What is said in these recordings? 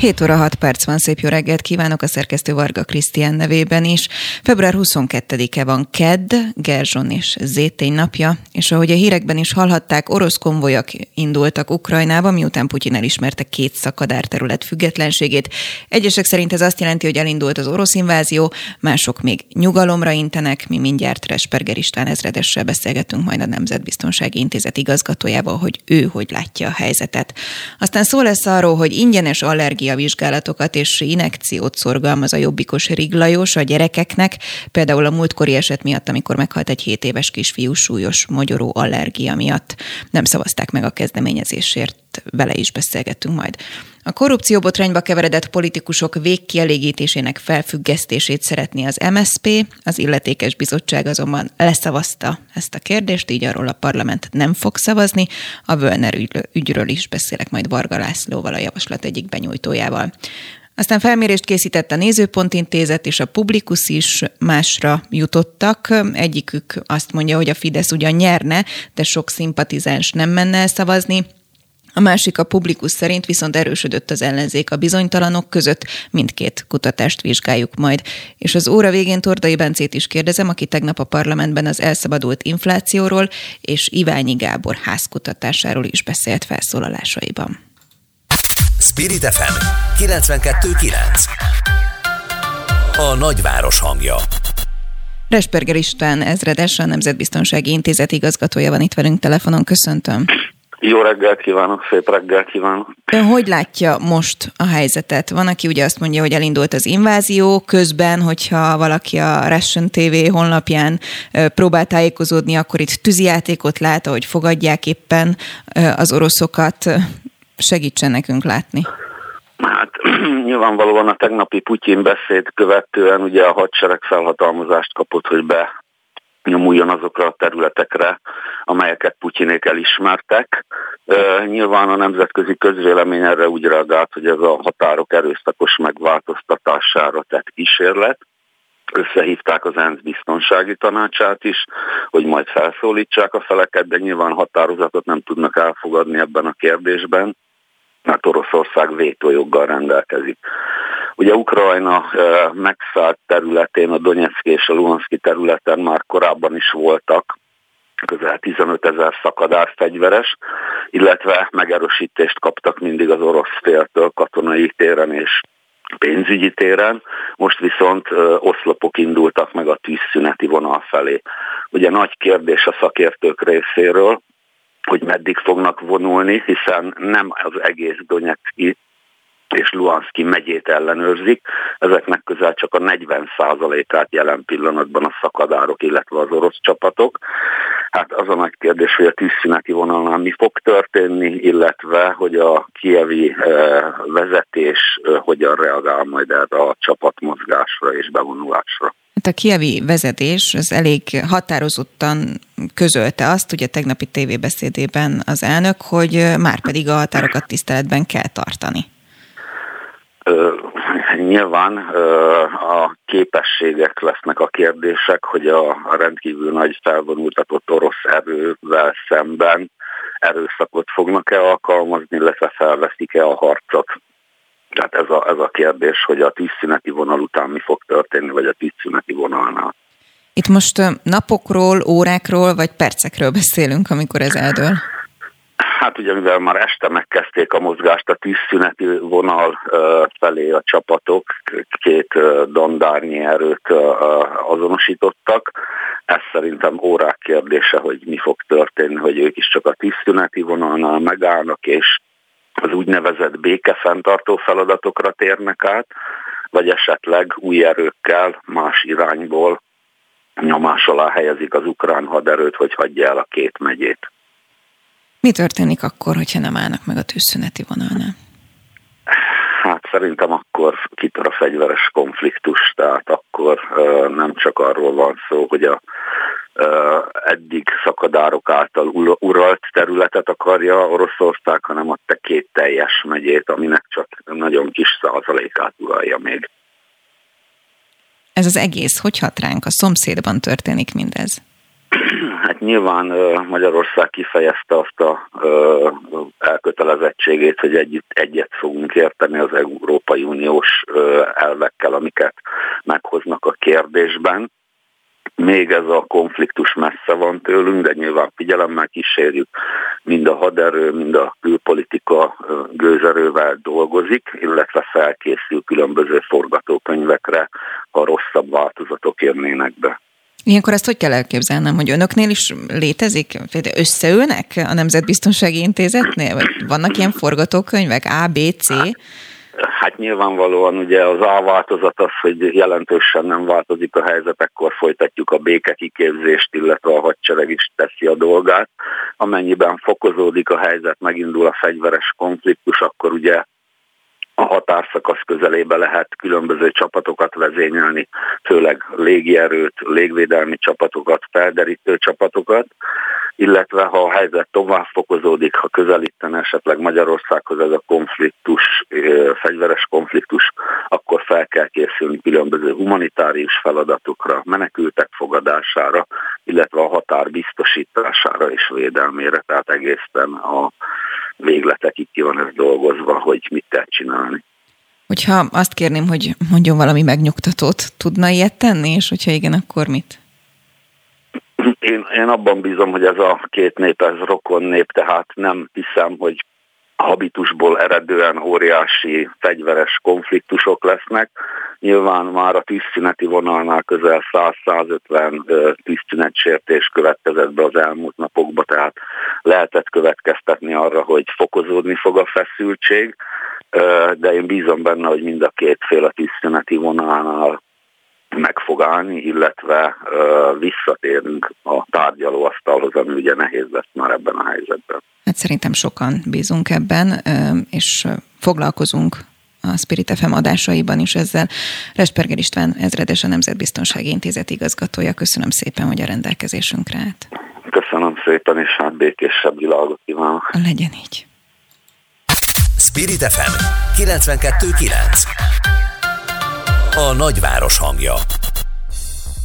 7 óra 6 perc van, szép jó reggelt kívánok a szerkesztő Varga Krisztián nevében is. Február 22-e van Kedd, Gerzson és Zétény napja, és ahogy a hírekben is hallhatták, orosz konvojak indultak Ukrajnába, miután Putyin elismerte két szakadár terület függetlenségét. Egyesek szerint ez azt jelenti, hogy elindult az orosz invázió, mások még nyugalomra intenek, mi mindjárt Resperger István ezredessel beszélgetünk majd a Nemzetbiztonsági Intézet igazgatójával, hogy ő hogy látja a helyzetet. Aztán szó lesz arról, hogy ingyenes allergia vizsgálatokat és inekciót szorgalmaz a jobbikos Riglajos a gyerekeknek, például a múltkori eset miatt, amikor meghalt egy 7 éves kisfiú súlyos mogyoró allergia miatt. Nem szavazták meg a kezdeményezésért, vele is beszélgettünk majd. A korrupcióbotrányba keveredett politikusok végkielégítésének felfüggesztését szeretné az MSP, az illetékes bizottság azonban leszavazta ezt a kérdést, így arról a parlament nem fog szavazni. A Völner ügyről is beszélek majd Varga Lászlóval, a javaslat egyik benyújtójával. Aztán felmérést készített a Nézőpont Intézet, és a Publikus is másra jutottak. Egyikük azt mondja, hogy a Fidesz ugyan nyerne, de sok szimpatizáns nem menne el szavazni. A másik a publikus szerint viszont erősödött az ellenzék a bizonytalanok között, mindkét kutatást vizsgáljuk majd. És az óra végén Tordai Bencét is kérdezem, aki tegnap a parlamentben az elszabadult inflációról és Iványi Gábor házkutatásáról is beszélt felszólalásaiban. Spirit FM 92.9 A nagyváros hangja Resperger István ezredes, a Nemzetbiztonsági Intézet igazgatója van itt velünk telefonon. Köszöntöm. Jó reggelt kívánok, szép reggelt kívánok. Ön hogy látja most a helyzetet? Van, aki ugye azt mondja, hogy elindult az invázió, közben, hogyha valaki a Russian TV honlapján próbál tájékozódni, akkor itt tűzijátékot lát, ahogy fogadják éppen az oroszokat. Segítsen nekünk látni. Hát nyilvánvalóan a tegnapi Putyin beszéd követően ugye a hadsereg felhatalmazást kapott, hogy be nyomuljon azokra a területekre, amelyeket Putyinék elismertek. Nyilván a nemzetközi közvélemény erre úgy reagált, hogy ez a határok erőszakos megváltoztatására tett kísérlet. Összehívták az ENSZ biztonsági tanácsát is, hogy majd felszólítsák a feleket, de nyilván határozatot nem tudnak elfogadni ebben a kérdésben mert Oroszország vétójoggal rendelkezik. Ugye Ukrajna megszállt területén, a Donetszki és a Luhanszki területen már korábban is voltak közel 15 ezer szakadár fegyveres, illetve megerősítést kaptak mindig az orosz féltől katonai téren és pénzügyi téren, most viszont oszlopok indultak meg a tűzszüneti vonal felé. Ugye nagy kérdés a szakértők részéről, hogy meddig fognak vonulni, hiszen nem az egész Donetszki és Luhanszki megyét ellenőrzik. Ezeknek közel csak a 40%-át jelen pillanatban a szakadárok, illetve az orosz csapatok. Hát az a nagy kérdés, hogy a tűzszüneti vonalnál mi fog történni, illetve hogy a kievi eh, vezetés eh, hogyan reagál majd erre a csapatmozgásra és bevonulásra. Hát a kievi vezetés az elég határozottan közölte azt, ugye tegnapi tévébeszédében az elnök, hogy már pedig a határokat tiszteletben kell tartani. Nyilván a képességek lesznek a kérdések, hogy a rendkívül nagy felvonultatott orosz erővel szemben erőszakot fognak-e alkalmazni, illetve felveszik-e a harcot. Tehát ez a, ez a kérdés, hogy a tűzszüneti vonal után mi fog történni, vagy a tűzszüneti vonalnál. Itt most napokról, órákról, vagy percekről beszélünk, amikor ez eldől? Hát ugye, mivel már este megkezdték a mozgást a tűzszüneti vonal felé a csapatok, két dandárnyi erőt azonosítottak. Ez szerintem órák kérdése, hogy mi fog történni, hogy ők is csak a tűzszüneti vonalnál megállnak, és az úgynevezett békefenntartó feladatokra térnek át, vagy esetleg új erőkkel más irányból nyomás alá helyezik az ukrán haderőt, hogy hagyja el a két megyét. Mi történik akkor, hogyha nem állnak meg a tűzszüneti vonalnál? Hát szerintem akkor kitör a fegyveres konfliktus, tehát akkor uh, nem csak arról van szó, hogy a uh, eddig szakadárok által uralt területet akarja Oroszország, hanem a te két teljes megyét, aminek csak nagyon kis százalékát uralja még. ez az egész hogy hat ránk? A szomszédban történik mindez? Nyilván Magyarország kifejezte azt a elkötelezettségét, hogy együtt egyet fogunk érteni az Európai Uniós elvekkel, amiket meghoznak a kérdésben. Még ez a konfliktus messze van tőlünk, de nyilván figyelemmel kísérjük, mind a haderő, mind a külpolitika gőzerővel dolgozik, illetve felkészül különböző forgatókönyvekre, ha rosszabb változatok érnének be. Ilyenkor ezt hogy kell elképzelnem, hogy önöknél is létezik? Összeülnek a Nemzetbiztonsági Intézetnél? Vagy vannak ilyen forgatókönyvek? A, B, C? Hát nyilvánvalóan ugye az A változat az, hogy jelentősen nem változik a helyzet, akkor folytatjuk a békekiképzést, illetve a hadsereg is teszi a dolgát. Amennyiben fokozódik a helyzet, megindul a fegyveres konfliktus, akkor ugye a határszakasz közelébe lehet különböző csapatokat vezényelni, főleg légierőt, légvédelmi csapatokat, felderítő csapatokat, illetve ha a helyzet tovább fokozódik, ha közelíten esetleg Magyarországhoz ez a konfliktus, fegyveres konfliktus, akkor fel kell készülni különböző humanitárius feladatokra, menekültek fogadására, illetve a határ biztosítására és védelmére, tehát egészen a végletekig ki van ez dolgozva, hogy mit kell csinálni. Hogyha azt kérném, hogy mondjon valami megnyugtatót, tudna ilyet tenni, és hogyha igen, akkor mit? Én, én abban bízom, hogy ez a két nép, ez rokon nép, tehát nem hiszem, hogy habitusból eredően óriási fegyveres konfliktusok lesznek. Nyilván már a tűzszüneti vonalnál közel 100-150 tűzszünetsértés következett be az elmúlt napokban, tehát lehetett következtetni arra, hogy fokozódni fog a feszültség, de én bízom benne, hogy mind a két fél a tűzszüneti vonalnál meg fog állni, illetve visszatérünk a tárgyalóasztalhoz, ami ugye nehéz lesz már ebben a helyzetben. Hát szerintem sokan bízunk ebben, és foglalkozunk a Spirit FM adásaiban is ezzel. Resperger István ezredes a Nemzetbiztonsági Intézet igazgatója. Köszönöm szépen, hogy a rendelkezésünkre állt. Köszönöm szépen, és hát békésebb világot kívánok. Legyen így. Spirit FM 92.9 A nagyváros hangja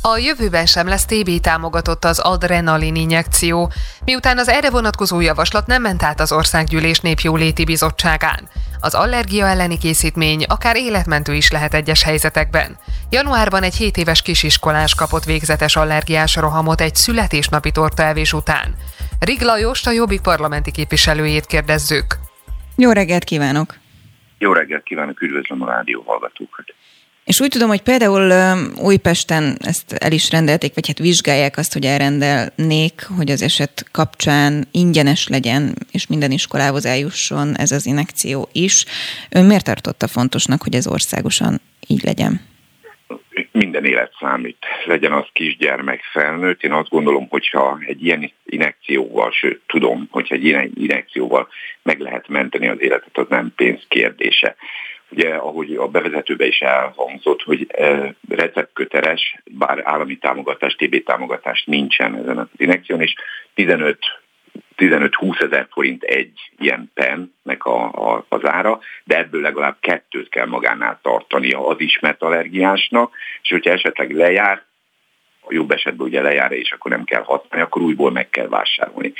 a jövőben sem lesz TB támogatott az adrenalin injekció, miután az erre vonatkozó javaslat nem ment át az Országgyűlés Népjóléti Bizottságán. Az allergia elleni készítmény akár életmentő is lehet egyes helyzetekben. Januárban egy 7 éves kisiskolás kapott végzetes allergiás rohamot egy születésnapi tortaelvés után. Rig Lajost, a Jobbik parlamenti képviselőjét kérdezzük. Jó reggelt kívánok! Jó reggelt kívánok, üdvözlöm a rádió hallgatókat! És úgy tudom, hogy például Újpesten ezt el is rendelték, vagy hát vizsgálják azt, hogy elrendelnék, hogy az eset kapcsán ingyenes legyen, és minden iskolához eljusson ez az inekció is. Ön miért tartotta fontosnak, hogy ez országosan így legyen? Minden élet számít, legyen az kisgyermek, felnőtt. Én azt gondolom, hogyha egy ilyen inekcióval, sőt tudom, hogyha egy ilyen inekcióval meg lehet menteni az életet, az nem pénz kérdése ugye ahogy a bevezetőben is elhangzott, hogy e, receptköteles, bár állami támogatás, TB támogatás nincsen ezen az inekción, és 15 15-20 ezer forint egy ilyen pennek a, a, az ára, de ebből legalább kettőt kell magánál tartania az ismert allergiásnak, és hogyha esetleg lejár, a jobb esetben ugye lejár, és akkor nem kell használni, akkor újból meg kell vásárolni.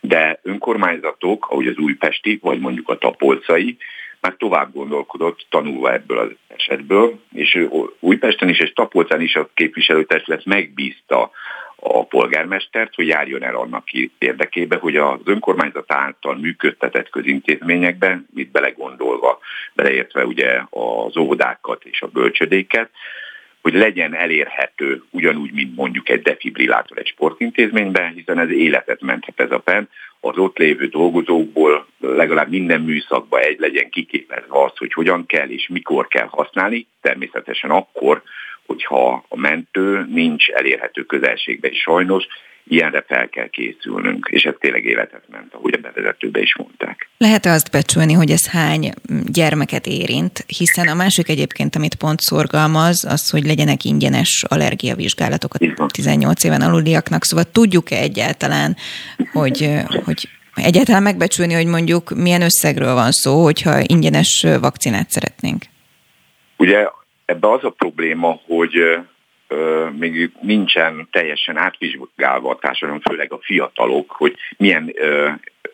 De önkormányzatok, ahogy az újpesti, vagy mondjuk a tapolcai, már tovább gondolkodott, tanulva ebből az esetből, és Újpesten is és Tapolcán is a képviselőtestület megbízta a polgármestert, hogy járjon el annak érdekébe, hogy az önkormányzat által működtetett közintézményekben, mit belegondolva, beleértve ugye az óvodákat és a bölcsödéket, hogy legyen elérhető ugyanúgy, mint mondjuk egy defibrillátor egy sportintézményben, hiszen ez életet menthet ez a pen, az ott lévő dolgozókból legalább minden műszakba egy legyen kiképezve az, hogy hogyan kell és mikor kell használni, természetesen akkor, hogyha a mentő nincs elérhető közelségben, és sajnos ilyenre fel kell készülnünk, és ez tényleg életet ment, ahogy a bevezetőbe is mondták. Lehet-e azt becsülni, hogy ez hány gyermeket érint? Hiszen a másik egyébként, amit pont szorgalmaz, az, hogy legyenek ingyenes allergiavizsgálatok a 18 éven aluliaknak. Szóval tudjuk-e egyáltalán, hogy, hogy egyáltalán megbecsülni, hogy mondjuk milyen összegről van szó, hogyha ingyenes vakcinát szeretnénk? Ugye ebbe az a probléma, hogy még nincsen teljesen átvizsgálva a társadalom, főleg a fiatalok, hogy milyen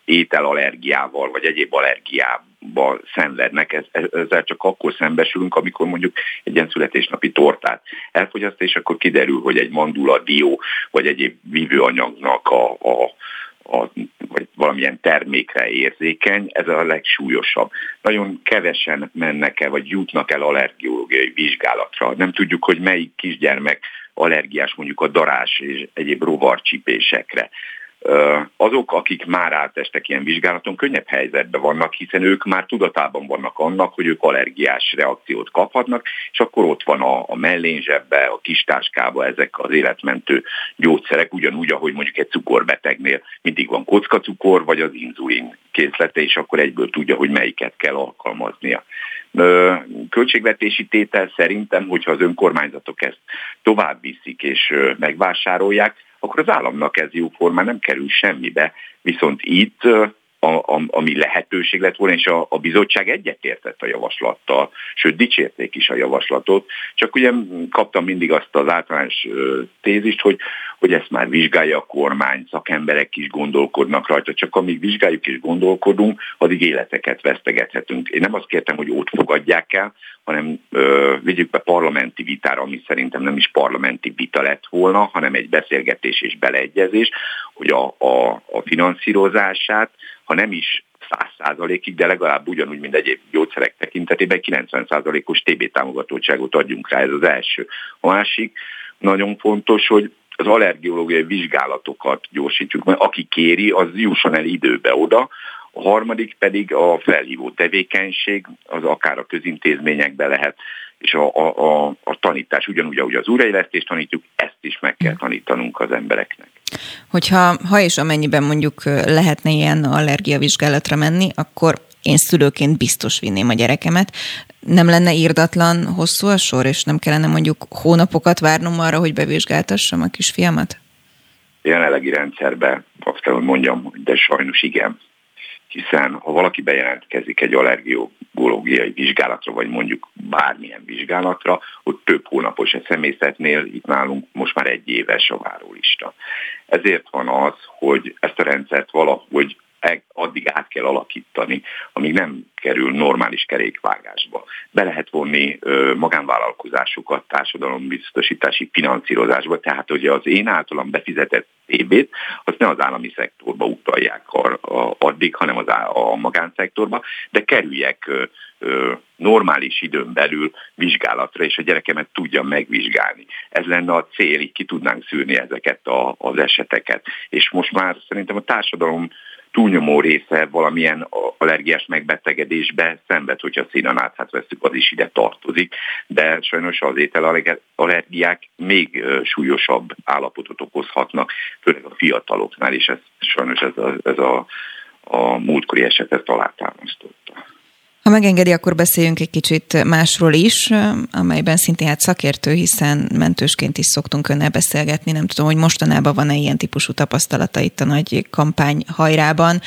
ételallergiával vagy egyéb allergiával szenvednek. Ez, ezzel csak akkor szembesülünk, amikor mondjuk egy ilyen születésnapi tortát elfogyaszt, és akkor kiderül, hogy egy mandula, dió vagy egyéb vívőanyagnak a, a a, vagy valamilyen termékre érzékeny, ez a legsúlyosabb. Nagyon kevesen mennek el, vagy jutnak el allergiológiai vizsgálatra. Nem tudjuk, hogy melyik kisgyermek allergiás mondjuk a darás és egyéb rovarcsipésekre azok, akik már átestek ilyen vizsgálaton, könnyebb helyzetben vannak, hiszen ők már tudatában vannak annak, hogy ők allergiás reakciót kaphatnak, és akkor ott van a, a mellényzsebbe, a kistáskába ezek az életmentő gyógyszerek, ugyanúgy, ahogy mondjuk egy cukorbetegnél mindig van kockacukor, vagy az inzulin készlete, és akkor egyből tudja, hogy melyiket kell alkalmaznia. Költségvetési tétel szerintem, hogyha az önkormányzatok ezt tovább viszik és megvásárolják, akkor az államnak ez jóformán nem kerül semmibe. Viszont itt a, a, ami lehetőség lett volna, és a, a bizottság egyetértett a javaslattal, sőt dicsérték is a javaslatot, csak ugye kaptam mindig azt az általános tézist, hogy, hogy ezt már vizsgálja a kormány, szakemberek is gondolkodnak rajta, csak amíg vizsgáljuk és gondolkodunk, addig életeket vesztegethetünk. Én nem azt kértem, hogy ott fogadják el, hanem ö, vigyük be parlamenti vitára, ami szerintem nem is parlamenti vita lett volna, hanem egy beszélgetés és beleegyezés, hogy a, a, a finanszírozását, ha nem is 100%-ig, de legalább ugyanúgy, mint egyéb gyógyszerek tekintetében 90%-os TB támogatottságot adjunk rá, ez az első. A másik nagyon fontos, hogy az allergiológiai vizsgálatokat gyorsítjuk, mert aki kéri, az jusson el időbe oda, a harmadik pedig a felhívó tevékenység, az akár a közintézményekbe lehet, és a, a, a, a tanítás, ugyanúgy, ahogy az újraélesztést tanítjuk, ezt is meg kell tanítanunk az embereknek. Hogyha ha és amennyiben mondjuk lehetne ilyen allergiavizsgálatra menni, akkor én szülőként biztos vinném a gyerekemet. Nem lenne írdatlan hosszú a sor, és nem kellene mondjuk hónapokat várnom arra, hogy bevizsgáltassam a kisfiamat? Jelenlegi rendszerben azt kell, hogy mondjam, de sajnos igen hiszen ha valaki bejelentkezik egy allergiológiai vizsgálatra, vagy mondjuk bármilyen vizsgálatra, ott több hónapos a személyzetnél, itt nálunk most már egy éves a várólista. Ezért van az, hogy ezt a rendszert valahogy addig át kell alakítani, amíg nem kerül normális kerékvágásba. Be lehet vonni magánvállalkozásokat társadalombiztosítási finanszírozásba, tehát hogy az én általam befizetett TB-t, azt ne az állami szektorba utalják addig, hanem az a, magánszektorba, de kerüljek normális időn belül vizsgálatra, és a gyerekemet tudja megvizsgálni. Ez lenne a cél, így ki tudnánk szűrni ezeket a, az eseteket. És most már szerintem a társadalom túlnyomó része valamilyen allergiás megbetegedésbe szenved, hogyha színanátszát veszük, az is ide tartozik, de sajnos az ételallergiák még súlyosabb állapotot okozhatnak, főleg a fiataloknál, és ez sajnos ez a, ez a, a múltkori eset ezt alátámasztotta. Ha megengedi, akkor beszéljünk egy kicsit másról is, amelyben szintén hát szakértő, hiszen mentősként is szoktunk önnel beszélgetni. Nem tudom, hogy mostanában van-e ilyen típusú tapasztalata itt a nagy kampány hajrában,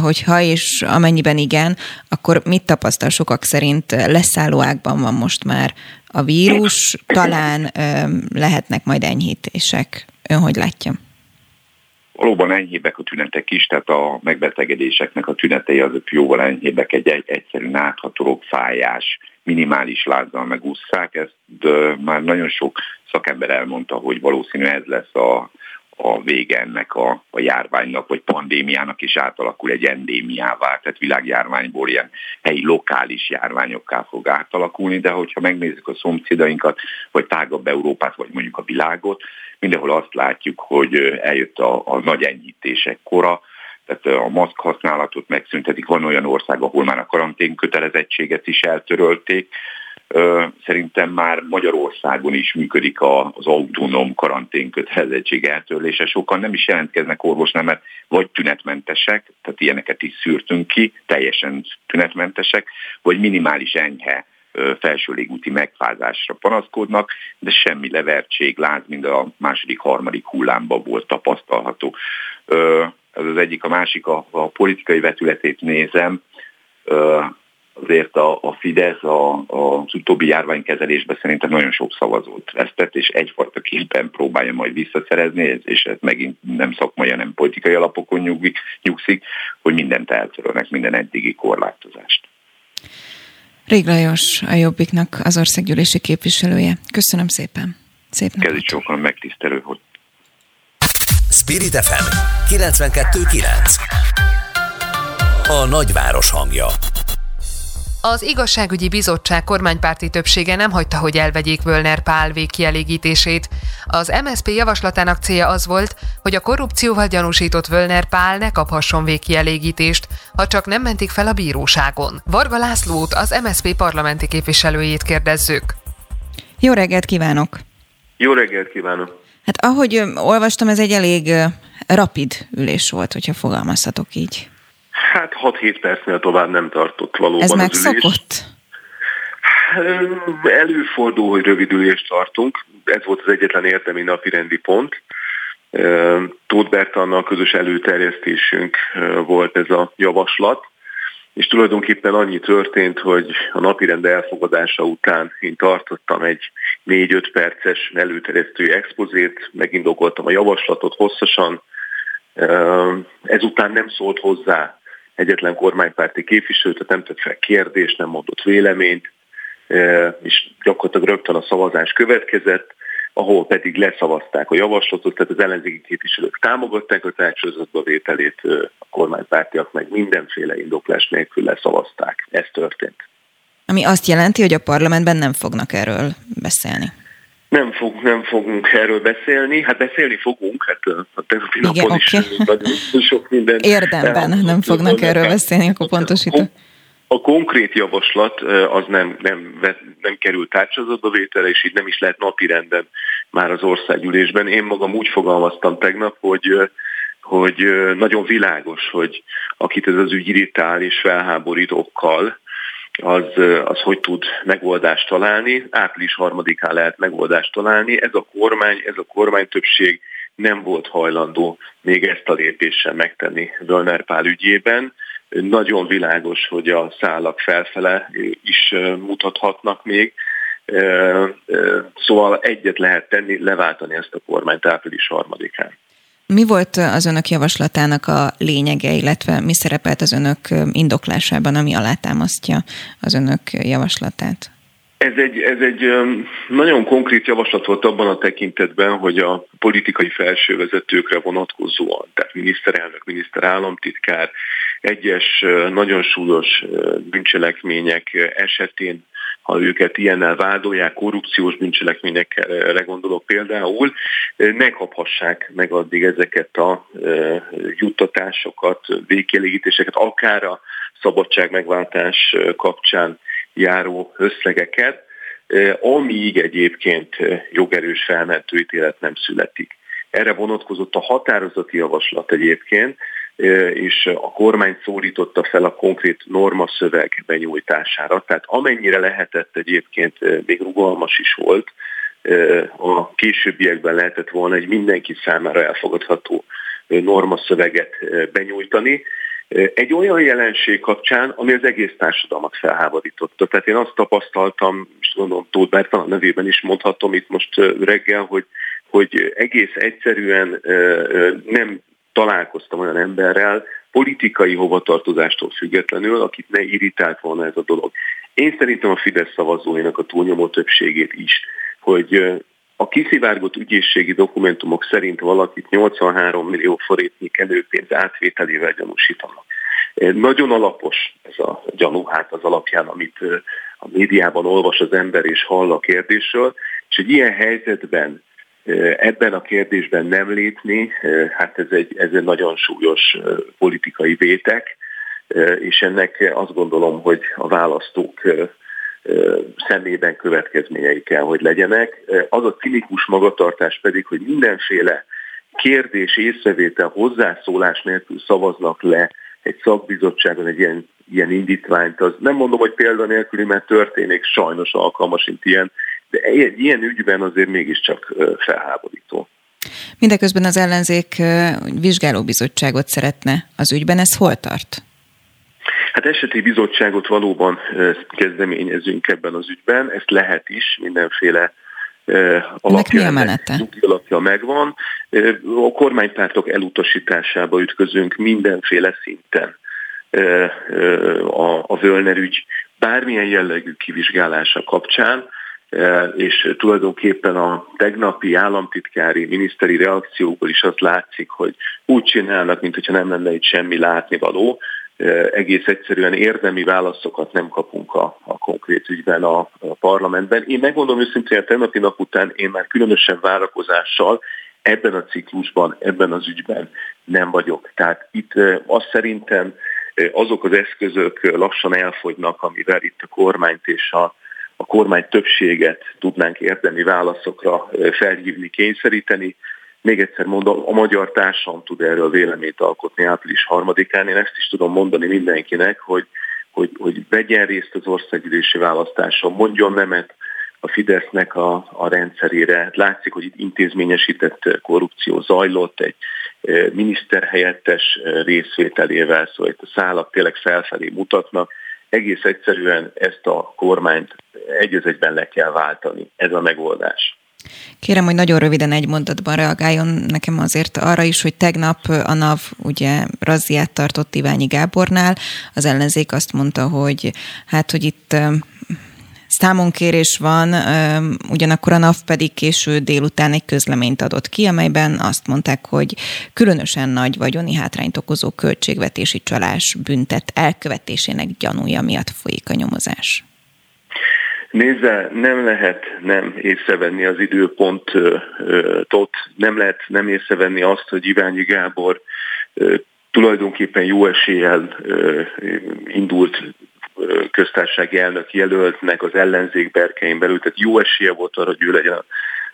hogyha és amennyiben igen, akkor mit tapasztal sokak szerint leszállóákban van most már a vírus, talán lehetnek majd enyhítések. Ön hogy látja? Valóban enyhébbek a tünetek is, tehát a megbetegedéseknek a tünetei azok jóval enyhébbek, egy, egy egyszerű náthatorok, fájás, minimális lázzal megúszszák, ezt már nagyon sok szakember elmondta, hogy valószínű ez lesz a, a vége ennek a, a járványnak, vagy pandémiának is átalakul egy endémiává, tehát világjárványból ilyen helyi lokális járványokká fog átalakulni, de hogyha megnézzük a szomszédainkat, vagy tágabb Európát, vagy mondjuk a világot, mindenhol azt látjuk, hogy eljött a, a nagy enyhítések kora, tehát a maszk használatot megszüntetik, van olyan ország, ahol már a karantén kötelezettséget is eltörölték, Szerintem már Magyarországon is működik az autonóm karantén kötelezettség eltörlése. Sokan nem is jelentkeznek orvosnál, mert vagy tünetmentesek, tehát ilyeneket is szűrtünk ki, teljesen tünetmentesek, vagy minimális enyhe felső légúti megfázásra panaszkodnak, de semmi levertség, láz, mind a második, harmadik hullámban volt tapasztalható. Ez az egyik, a másik a, a politikai vetületét nézem. azért a, a Fidesz a, a, az utóbbi járványkezelésben szerintem nagyon sok szavazót vesztett, és egyfajta képen próbálja majd visszaszerezni, és ez megint nem szakmai, hanem politikai alapokon nyugszik, hogy mindent eltörölnek, minden eddigi korlátozást. Rég Lajos, a Jobbiknak az országgyűlési képviselője. Köszönöm szépen. Szép napot. Kezdj sokan megtisztelő, hogy Spirit FM 92.9 A nagyváros hangja az igazságügyi bizottság kormánypárti többsége nem hagyta, hogy elvegyék Völner Pál végkielégítését. Az MSZP javaslatának célja az volt, hogy a korrupcióval gyanúsított Völner Pál ne kaphasson végkielégítést, ha csak nem mentik fel a bíróságon. Varga Lászlót, az MSZP parlamenti képviselőjét kérdezzük. Jó reggelt kívánok! Jó reggelt kívánok! Hát ahogy olvastam, ez egy elég rapid ülés volt, hogyha fogalmazhatok így. Hát 6-7 percnél tovább nem tartott valóban Ez az megszokott? Ülés. Előfordul, hogy rövid ülést tartunk. Ez volt az egyetlen érdemi napi rendi pont. Tóth Bertannal közös előterjesztésünk volt ez a javaslat, és tulajdonképpen annyi történt, hogy a napirend elfogadása után én tartottam egy 4-5 perces előterjesztői expozét, megindokoltam a javaslatot hosszasan, ezután nem szólt hozzá egyetlen kormánypárti képviselő, tehát nem tett fel kérdést, nem mondott véleményt, és gyakorlatilag rögtön a szavazás következett, ahol pedig leszavazták a javaslatot, tehát az ellenzéki képviselők támogatták a tárcsőzatba vételét, a kormánypártiak meg mindenféle indoklás nélkül leszavazták. Ez történt. Ami azt jelenti, hogy a parlamentben nem fognak erről beszélni. Nem, fog, nem fogunk erről beszélni, hát beszélni fogunk, hát a tegnapi napon okay. is nagyon sok minden. Érdemben nem fognak erről beszélni, akkor pontosítom. A konkrét javaslat az nem, nem, nem került tárcsazatba vétele, és így nem is lehet napirenden már az országgyűlésben. Én magam úgy fogalmaztam tegnap, hogy hogy nagyon világos, hogy akit ez az ügy irritál és felháborít okkal, az, az hogy tud megoldást találni. Április harmadikán lehet megoldást találni. Ez a kormány, ez a kormány többség nem volt hajlandó még ezt a lépéssel megtenni Völner Pál ügyében. Nagyon világos, hogy a szálak felfele is mutathatnak még. Szóval egyet lehet tenni, leváltani ezt a kormányt április harmadikán. Mi volt az önök javaslatának a lényege, illetve mi szerepelt az önök indoklásában, ami alátámasztja az önök javaslatát? Ez egy, ez egy nagyon konkrét javaslat volt abban a tekintetben, hogy a politikai felsővezetőkre vonatkozóan, tehát miniszterelnök, miniszterállamtitkár, egyes nagyon súlyos bűncselekmények esetén ha őket ilyennel vádolják, korrupciós bűncselekményekre gondolok például, ne kaphassák meg addig ezeket a juttatásokat, végkielégítéseket, akár a szabadság megváltás kapcsán járó összegeket, amíg egyébként jogerős felmentő ítélet nem születik. Erre vonatkozott a határozati javaslat egyébként, és a kormány szólította fel a konkrét normaszöveg benyújtására. Tehát amennyire lehetett egyébként, még rugalmas is volt, a későbbiekben lehetett volna egy mindenki számára elfogadható normaszöveget benyújtani. Egy olyan jelenség kapcsán, ami az egész társadalmat felháborította. Tehát én azt tapasztaltam, és gondolom Tóth a nevében is mondhatom itt most reggel, hogy, hogy egész egyszerűen nem találkoztam olyan emberrel, politikai hovatartozástól függetlenül, akit ne irritált volna ez a dolog. Én szerintem a Fidesz szavazóinak a túlnyomó többségét is, hogy a kiszivárgott ügyészségi dokumentumok szerint valakit 83 millió forintnyi előpénz átvételével gyanúsítanak. Nagyon alapos ez a gyanú, hát az alapján, amit a médiában olvas az ember és hall a kérdésről, és egy ilyen helyzetben Ebben a kérdésben nem lépni, hát ez egy, ez egy nagyon súlyos politikai vétek, és ennek azt gondolom, hogy a választók szemében következményei kell, hogy legyenek. Az a cinikus magatartás pedig, hogy mindenféle kérdés, észrevétel, hozzászólás nélkül szavaznak le egy szakbizottságon egy ilyen, ilyen indítványt, az nem mondom, hogy példanélküli, mert történik sajnos alkalmasint ilyen, de egy ilyen ügyben azért mégiscsak felháborító. Mindeközben az ellenzék vizsgálóbizottságot szeretne az ügyben, ez hol tart? Hát eseti bizottságot valóban kezdeményezünk ebben az ügyben, ezt lehet is, mindenféle alapja, menete? alapja megvan. A kormánypártok elutasításába ütközünk mindenféle szinten a, a Völner ügy bármilyen jellegű kivizsgálása kapcsán, és tulajdonképpen a tegnapi államtitkári miniszteri reakciókból is azt látszik, hogy úgy csinálnak, mintha nem lenne itt semmi látnivaló, egész egyszerűen érdemi válaszokat nem kapunk a, a konkrét ügyben a, a parlamentben. Én megmondom őszintén, a tegnapi nap után én már különösen várakozással ebben a ciklusban, ebben az ügyben nem vagyok. Tehát itt azt szerintem azok az eszközök lassan elfogynak, amivel itt a kormányt és a, a kormány többséget tudnánk érdemi válaszokra felhívni, kényszeríteni. Még egyszer mondom, a magyar társadalom tud erről véleményt alkotni április harmadikán. Én ezt is tudom mondani mindenkinek, hogy, hogy, hogy vegyen részt az országgyűlési választáson, mondjon nemet a Fidesznek a, a rendszerére. Látszik, hogy itt intézményesített korrupció zajlott, egy miniszterhelyettes részvételével, szóval itt a szálak tényleg felfelé mutatnak. Egész egyszerűen ezt a kormányt egy egyben le kell váltani. Ez a megoldás. Kérem, hogy nagyon röviden egy mondatban reagáljon nekem azért arra is, hogy tegnap a NAV ugye razziát tartott Iványi Gábornál. Az ellenzék azt mondta, hogy hát, hogy itt számonkérés van, ugyanakkor a NAV pedig késő délután egy közleményt adott ki, amelyben azt mondták, hogy különösen nagy vagyoni hátrányt okozó költségvetési csalás büntet elkövetésének gyanúja miatt folyik a nyomozás. Nézze, nem lehet nem észrevenni az időpontot, nem lehet nem észrevenni azt, hogy Iványi Gábor tulajdonképpen jó eséllyel indult köztársasági elnök jelöltnek az ellenzék berkein belül, tehát jó esélye volt arra, hogy ő legyen a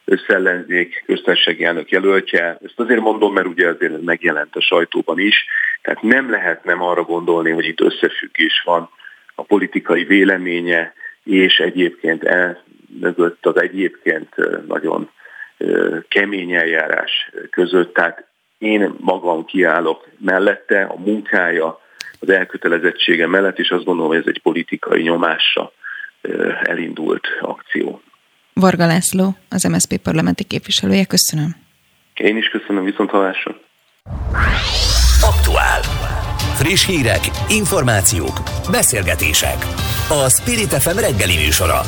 összellenzék köztársasági elnök jelöltje. Ezt azért mondom, mert ugye azért megjelent a sajtóban is, tehát nem lehet nem arra gondolni, hogy itt összefüggés van a politikai véleménye, és egyébként el mögött az egyébként nagyon kemény eljárás között. Tehát én magam kiállok mellette, a munkája, az elkötelezettsége mellett, és azt gondolom, hogy ez egy politikai nyomásra elindult akció. Varga László, az MSZP parlamenti képviselője, köszönöm. Én is köszönöm, viszont hallásra. Aktuál. Friss hírek, információk, beszélgetések. A Spirit FM reggeli műsora.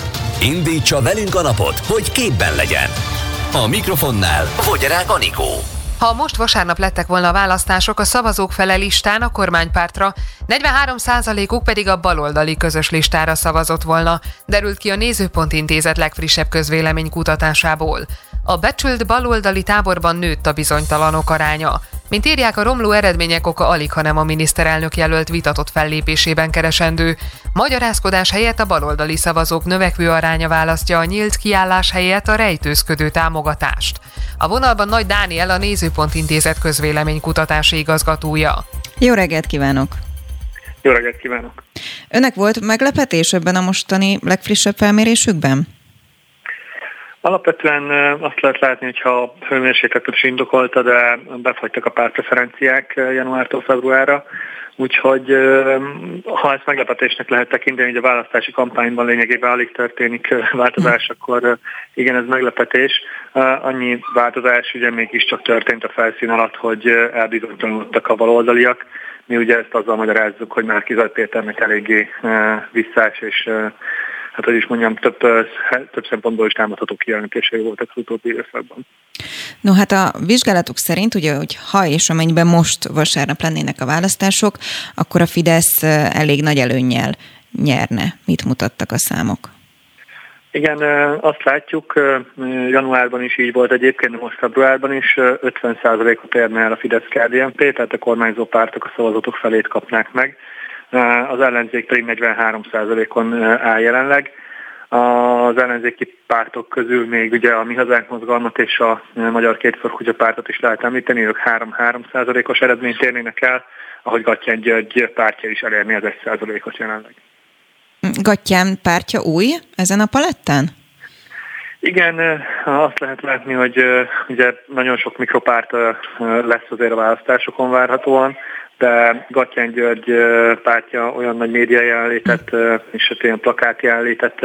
Indítsa velünk a napot, hogy képben legyen. A mikrofonnál Fogyarák Anikó. Ha most vasárnap lettek volna a választások, a szavazók fele listán a kormánypártra, 43%-uk pedig a baloldali közös listára szavazott volna, derült ki a Nézőpont Intézet legfrissebb közvéleménykutatásából. A becsült baloldali táborban nőtt a bizonytalanok aránya. Mint írják, a romló eredmények oka alig, hanem a miniszterelnök jelölt vitatott fellépésében keresendő. Magyarázkodás helyett a baloldali szavazók növekvő aránya választja a nyílt kiállás helyett a rejtőzködő támogatást. A vonalban Nagy Dániel a Nézőpont Intézet közvéleménykutatási igazgatója. Jó reggelt kívánok! Jó reggelt kívánok! Önnek volt meglepetés ebben a mostani legfrissebb felmérésükben? Alapvetően azt lehet látni, hogyha a hőmérsékletet is indokolta, de befagytak a pártpreferenciák januártól februárra, úgyhogy ha ezt meglepetésnek lehet tekinteni, hogy a választási kampányban lényegében alig történik változás, akkor igen, ez meglepetés. Annyi változás ugye mégiscsak történt a felszín alatt, hogy elbizonytalanodtak a baloldaliak. Mi ugye ezt azzal magyarázzuk, hogy már Kizaj Péternek eléggé visszás és hát hogy is mondjam, több, több szempontból is támadható kijelentései voltak az utóbbi időszakban. No hát a vizsgálatok szerint, ugye, hogy ha és amennyiben most vasárnap lennének a választások, akkor a Fidesz elég nagy előnnyel nyerne. Mit mutattak a számok? Igen, azt látjuk, januárban is így volt egyébként, most februárban is 50%-ot érne el a Fidesz-KDNP, tehát a kormányzó pártok a szavazatok felét kapnák meg az ellenzék pedig 43%-on áll jelenleg. Az ellenzéki pártok közül még ugye a Mi Hazánk mozgalmat és a Magyar Kétfarkutya pártot is lehet említeni, ők 3-3%-os eredményt érnének el, ahogy Gattyán György pártja is elérni az 1%-ot jelenleg. Gattyán pártja új ezen a palettán? Igen, azt lehet látni, hogy ugye nagyon sok mikropárt lesz azért a választásokon várhatóan, de Gatján György pártja olyan nagy média jelenlétet és hát ilyen plakát jelenlétet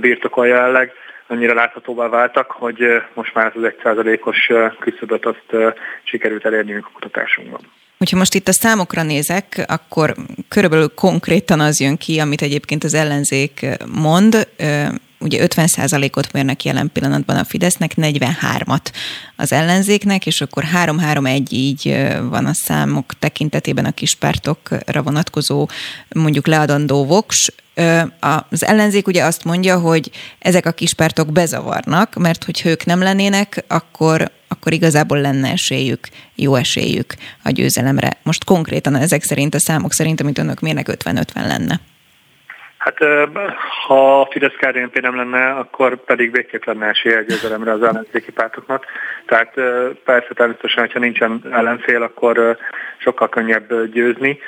birtokol jelenleg, annyira láthatóvá váltak, hogy most már az egy százalékos küszöböt azt sikerült elérniük a kutatásunkban. Hogyha most itt a számokra nézek, akkor körülbelül konkrétan az jön ki, amit egyébként az ellenzék mond, ugye 50%-ot mérnek jelen pillanatban a Fidesznek, 43-at az ellenzéknek, és akkor 3-3-1 így van a számok tekintetében a kispártokra vonatkozó mondjuk leadandó voks. Az ellenzék ugye azt mondja, hogy ezek a kispártok bezavarnak, mert hogyha ők nem lennének, akkor, akkor igazából lenne esélyük, jó esélyük a győzelemre. Most konkrétan ezek szerint, a számok szerint, amit önök mérnek, 50-50 lenne. Hát ha a Fidesz KDNP nem lenne, akkor pedig végképp lenne esélye a győzelemre az ellenzéki pártoknak. Tehát persze természetesen, hogyha nincsen ellenfél, akkor sokkal könnyebb győzni.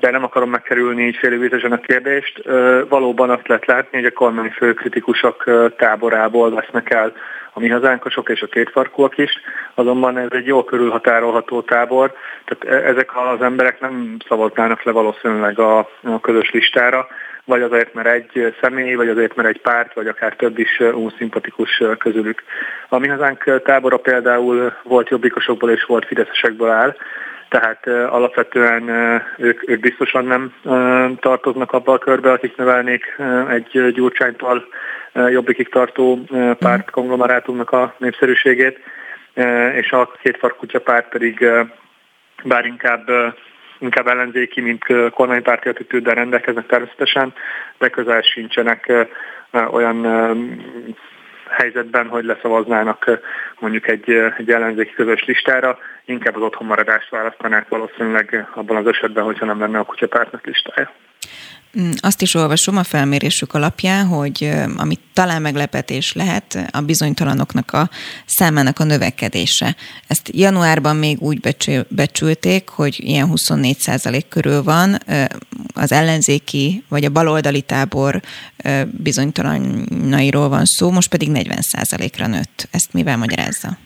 De nem akarom megkerülni így félővítesen a kérdést. Valóban azt lehet látni, hogy a kormány főkritikusok táborából vesznek el a mi hazánkosok és a kétfarkúak is, azonban ez egy jól körülhatárolható tábor, tehát e, ezek az emberek nem szavaznának le valószínűleg a, a közös listára, vagy azért, mert egy személy, vagy azért, mert egy párt, vagy akár több is unszimpatikus közülük. A mi hazánk tábora például volt jobbikosokból és volt fideszesekből áll, tehát alapvetően ők, ők biztosan nem tartoznak abba a körbe, akik növelnék egy gyurcsánytól jobbikig tartó párt konglomerátumnak a népszerűségét, és a két farkutya párt pedig bár inkább inkább ellenzéki, mint kormánypárti attitűddel rendelkeznek természetesen, de közel sincsenek olyan helyzetben, hogy leszavaznának mondjuk egy, egy ellenzéki közös listára, inkább az otthonmaradást választanák valószínűleg abban az esetben, hogyha nem lenne a kutyapártnak listája. Mm, azt is olvasom a felmérésük alapján, hogy amit talán meglepetés lehet, a bizonytalanoknak a számának a növekedése. Ezt januárban még úgy becsülték, hogy ilyen 24% körül van, az ellenzéki vagy a baloldali tábor bizonytalanairól van szó, most pedig 40 ra nőtt. Ezt mivel magyarázza?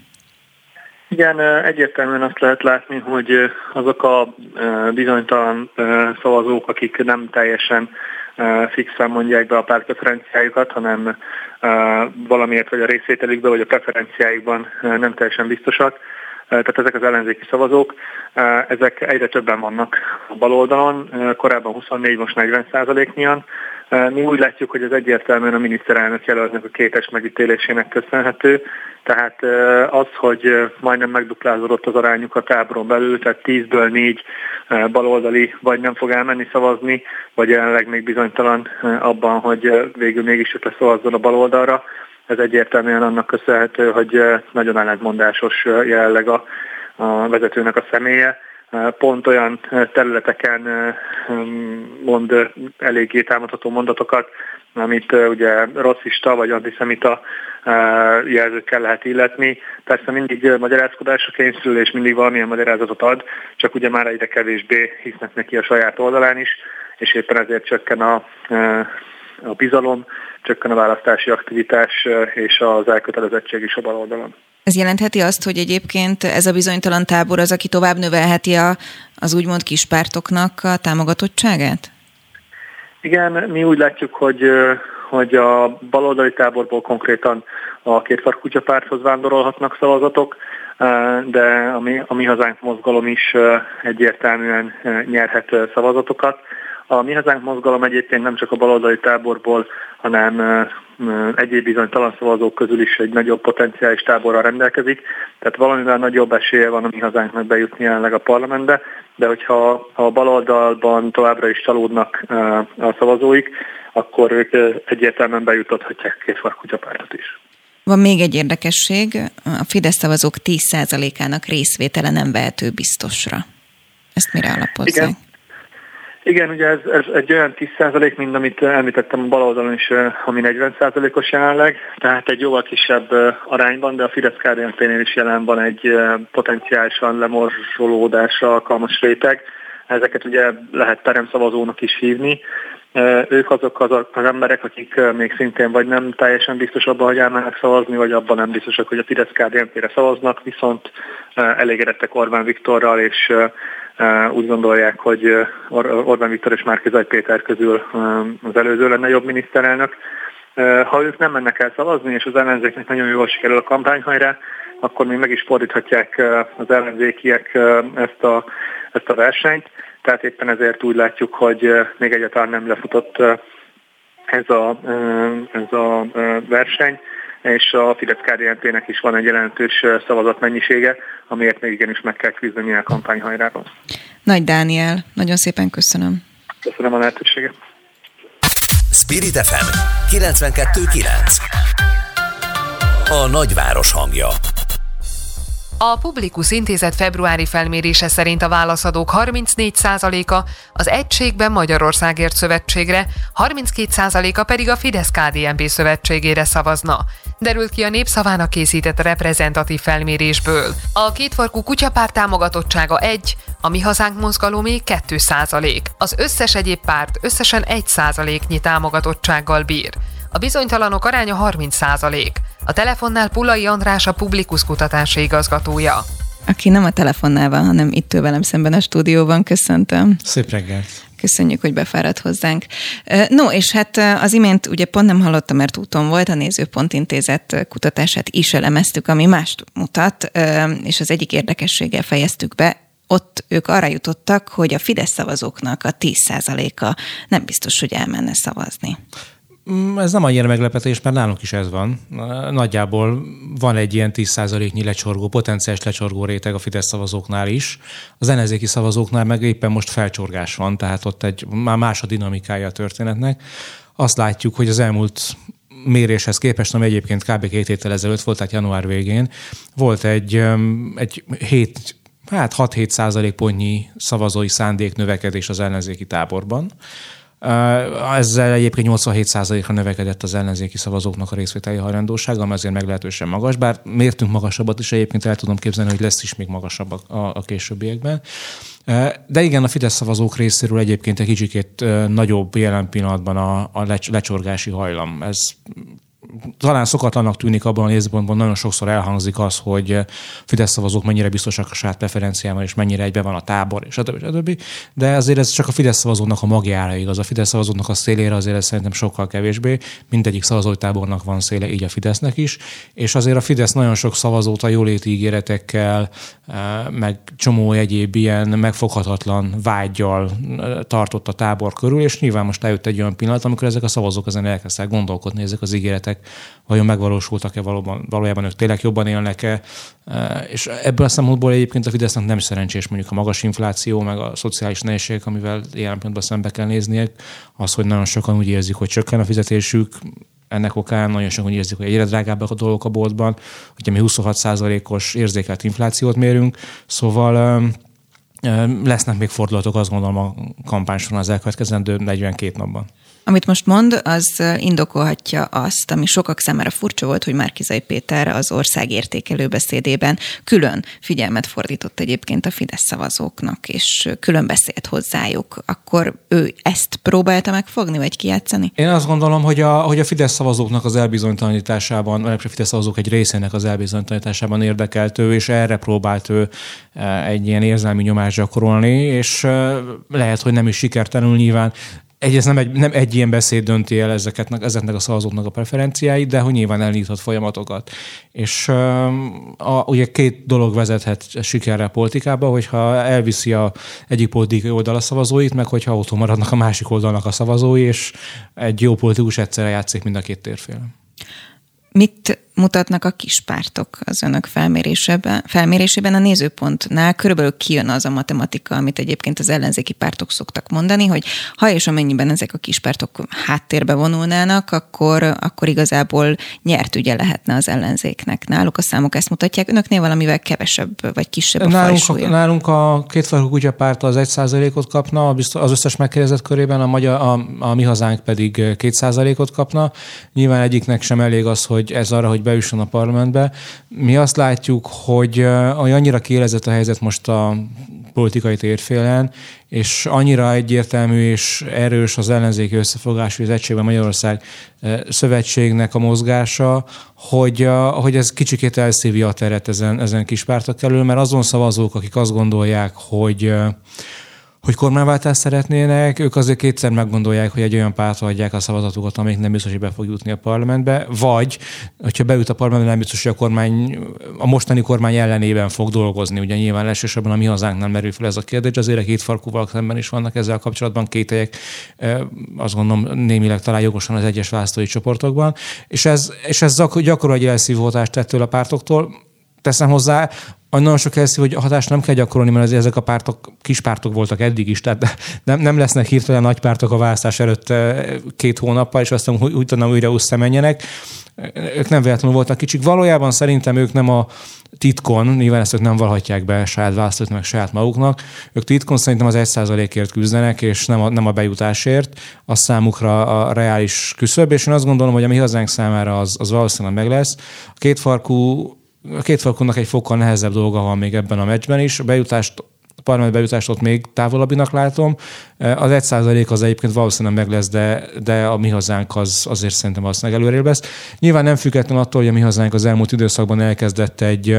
Igen, egyértelműen azt lehet látni, hogy azok a bizonytalan szavazók, akik nem teljesen fixen mondják be a pártpreferenciájukat, hanem valamiért vagy a részvételükbe, vagy a preferenciáikban nem teljesen biztosak. Tehát ezek az ellenzéki szavazók, ezek egyre többen vannak a baloldalon, korábban 24, most 40 százaléknyian, mi úgy látjuk, hogy ez egyértelműen a miniszterelnök jelöltnek a kétes megítélésének köszönhető, tehát az, hogy majdnem megduplázódott az arányuk a táboron belül, tehát 10-ből 4 baloldali vagy nem fog elmenni szavazni, vagy jelenleg még bizonytalan abban, hogy végül mégis szavazzon a baloldalra. Ez egyértelműen annak köszönhető, hogy nagyon ellentmondásos jelenleg a, a vezetőnek a személye pont olyan területeken mond eléggé támadható mondatokat, amit ugye rasszista vagy antiszemita jelzőkkel lehet illetni. Persze mindig magyarázkodásra kényszerül, és mindig valamilyen magyarázatot ad, csak ugye már egyre kevésbé hisznek neki a saját oldalán is, és éppen ezért csökken a, a bizalom, csökken a választási aktivitás és az elkötelezettség is a bal oldalon. Ez jelentheti azt, hogy egyébként ez a bizonytalan tábor az, aki tovább növelheti a, az úgymond kispártoknak a támogatottságát? Igen, mi úgy látjuk, hogy, hogy a baloldali táborból konkrétan a kétfarkutya párthoz vándorolhatnak szavazatok, de a mi, a mi hazánk mozgalom is egyértelműen nyerhet szavazatokat. A Mi Hazánk mozgalom egyébként nem csak a baloldali táborból, hanem egyéb bizonytalan szavazók közül is egy nagyobb potenciális táborral rendelkezik, tehát valamivel nagyobb esélye van a Mi Hazánknak bejutni jelenleg a parlamentbe, de hogyha a baloldalban továbbra is csalódnak a szavazóik, akkor ők egyértelműen bejutathatják két farkutyapártot is. Van még egy érdekesség, a Fidesz szavazók 10%-ának részvétele nem vehető biztosra. Ezt mire alapozzák? Igen. Igen, ugye ez, ez egy olyan 10% mint amit említettem a bal oldalon is, ami 40%-os jelenleg, tehát egy jóval kisebb arányban, de a fidesz kdnp is jelen van egy potenciálisan lemorzsolódásra alkalmas réteg. Ezeket ugye lehet teremszavazónak is hívni, ők azok az, az emberek, akik még szintén vagy nem teljesen biztos abban, hogy elmennek szavazni, vagy abban nem biztosak, hogy a fidesz kdnp szavaznak, viszont elégedettek Orbán Viktorral, és úgy gondolják, hogy Orbán Viktor és Márkizaj Péter közül az előző lenne jobb miniszterelnök. Ha ők nem mennek el szavazni, és az ellenzéknek nagyon jól sikerül a kampányhajrá, akkor még meg is fordíthatják az ellenzékiek ezt a, ezt a versenyt. Tehát éppen ezért úgy látjuk, hogy még egyáltalán nem lefutott ez a, ez a verseny, és a fidesz kdnp is van egy jelentős szavazatmennyisége, amiért még igenis meg kell küzdeni a kampányhajrában. Nagy Dániel, nagyon szépen köszönöm. Köszönöm a lehetőséget. Spirit FM 92.9 A nagyváros hangja a Publikus Intézet februári felmérése szerint a válaszadók 34%-a az Egységben Magyarországért Szövetségre, 32%-a pedig a Fidesz-KDNP szövetségére szavazna. Derült ki a népszavának készített reprezentatív felmérésből. A kétfarkú kutyapárt támogatottsága 1, a Mi Hazánk mozgalomé 2% Az összes egyéb párt összesen 1 nyi támogatottsággal bír. A bizonytalanok aránya 30% A telefonnál Pulai András a Publikus kutatási igazgatója. Aki nem a telefonnál van, hanem itt ő velem szemben a stúdióban, köszöntöm. Szép reggelt. Köszönjük, hogy befáradt hozzánk. No, és hát az imént ugye pont nem hallottam, mert úton volt, a Nézőpont Intézet kutatását is elemeztük, ami mást mutat, és az egyik érdekességgel fejeztük be, ott ők arra jutottak, hogy a Fidesz szavazóknak a 10%-a nem biztos, hogy elmenne szavazni. Mm, ez nem annyira meglepetés, mert nálunk is ez van. Nagyjából van egy ilyen 10%-nyi lecsorgó, potenciális lecsorgó réteg a Fidesz szavazóknál is. Az ellenzéki szavazóknál meg éppen most felcsorgás van, tehát ott egy már más a dinamikája a történetnek. Azt látjuk, hogy az elmúlt méréshez képest, ami egyébként kb. két héttel ezelőtt volt, tehát január végén, volt egy, egy 7 hát 6-7 százalék pontnyi szavazói szándék növekedés az ellenzéki táborban. Ezzel egyébként 87%-ra növekedett az ellenzéki szavazóknak a részvételi hajlandósága, ami azért meglehetősen magas, bár mértünk magasabbat is, egyébként el tudom képzelni, hogy lesz is még magasabb a, a későbbiekben. De igen, a Fidesz szavazók részéről egyébként egy kicsikét nagyobb jelen pillanatban a, a lecsorgási hajlam. Ez talán szokatlanak tűnik abban a nézőpontban, nagyon sokszor elhangzik az, hogy Fidesz szavazók mennyire biztosak a saját preferenciával, és mennyire egybe van a tábor, és stb. stb. De azért ez csak a Fidesz szavazóknak a magjára igaz. A Fidesz szavazóknak a szélére azért ez szerintem sokkal kevésbé. Mindegyik szavazói tábornak van széle, így a Fidesznek is. És azért a Fidesz nagyon sok szavazót a jóléti ígéretekkel, meg csomó egyéb ilyen megfoghatatlan vágyjal tartott a tábor körül, és nyilván most eljött egy olyan pillanat, amikor ezek a szavazók ezen elkezdtek gondolkodni, ezek az ígéretek vajon megvalósultak-e valóban, valójában ők tényleg jobban élnek-e, és ebből a szempontból egyébként a Fidesznek nem szerencsés mondjuk a magas infláció, meg a szociális nehézségek, amivel jelen pillanatban szembe kell nézniek, az, hogy nagyon sokan úgy érzik, hogy csökken a fizetésük, ennek okán nagyon sokan úgy érzik, hogy egyre drágábbak a dolgok a boltban, hogyha mi 26%-os érzékelt inflációt mérünk, szóval lesznek még fordulatok, azt gondolom a kampány során az elkövetkezendő 42 napban. Amit most mond, az indokolhatja azt, ami sokak számára furcsa volt, hogy Márkizai Péter az ország értékelő beszédében külön figyelmet fordított egyébként a Fidesz szavazóknak, és külön beszélt hozzájuk. Akkor ő ezt próbálta megfogni, vagy kijátszani? Én azt gondolom, hogy a, hogy a Fidesz szavazóknak az elbizonytalanításában, vagy a Fidesz szavazók egy részének az elbizonytalanításában érdekelt ő, és erre próbált ő egy ilyen érzelmi nyomást gyakorolni, és lehet, hogy nem is sikertelenül nyilván Egyrészt nem egy, nem egy ilyen beszéd dönti el ezeket, ezeknek a szavazóknak a preferenciáit, de hogy nyilván elindíthat folyamatokat. És a, ugye két dolog vezethet sikerre a politikába, hogyha elviszi a egyik politikai oldal a szavazóit, meg hogyha autó maradnak a másik oldalnak a szavazói, és egy jó politikus egyszerre játszik mind a két térfél. Mit mutatnak a kispártok az önök felmérésében? Felmérésében a nézőpontnál körülbelül kijön az a matematika, amit egyébként az ellenzéki pártok szoktak mondani, hogy ha és amennyiben ezek a kispártok háttérbe vonulnának, akkor, akkor igazából nyert ügye lehetne az ellenzéknek. Náluk a számok ezt mutatják, önöknél valamivel kevesebb vagy kisebb a nálunk, a, nálunk a kétfarkú kutyapárt az egy százalékot kapna, az összes megkérdezett körében, a, magyar, a, a mi hazánk pedig két százalékot kapna. Nyilván egyiknek sem elég az, hogy ez arra, hogy bejusson a parlamentbe. Mi azt látjuk, hogy annyira kielezett a helyzet most a politikai térfélen, és annyira egyértelmű és erős az ellenzéki összefogás, hogy az Egységben Magyarország szövetségnek a mozgása, hogy, hogy ez kicsikét elszívja a teret ezen, ezen kis pártok elől, mert azon szavazók, akik azt gondolják, hogy hogy kormányváltást szeretnének, ők azért kétszer meggondolják, hogy egy olyan pártra adják a szavazatukat, amelyik nem biztos, hogy be fog jutni a parlamentbe, vagy, hogyha beüt a parlamentbe, nem biztos, hogy a kormány, a mostani kormány ellenében fog dolgozni. Ugye nyilván elsősorban a mi hazánknál merül fel ez a kérdés, azért a két farkúval szemben is vannak ezzel kapcsolatban kételyek, azt gondolom némileg talán jogosan az egyes választói csoportokban, és ez, és ez gyakor egy elszívódást ettől a pártoktól, teszem hozzá, nagyon sok elszív, hogy a hatást nem kell gyakorolni, mert ezek a pártok kis pártok voltak eddig is, tehát nem, nem lesznek hirtelen nagy pártok a választás előtt eh, két hónappal, és aztán úgy tudom újra összemenjenek. Ők nem véletlenül voltak kicsik. Valójában szerintem ők nem a titkon, nyilván ezt ők nem valhatják be saját választóknak, meg saját maguknak, ők titkon szerintem az egy százalékért küzdenek, és nem a, nem a bejutásért, az számukra a reális küszöb, és én azt gondolom, hogy a mi hazánk számára az, az valószínűleg meg lesz. A kétfarkú a két falkonnak egy fokkal nehezebb dolga van még ebben a meccsben is. A bejutást a parlament bejutást ott még távolabbinak látom. Az egy százalék az egyébként valószínűleg meg lesz, de, de a mi hazánk az azért szerintem valószínűleg előrébb lesz. Nyilván nem független attól, hogy a mi hazánk az elmúlt időszakban elkezdett egy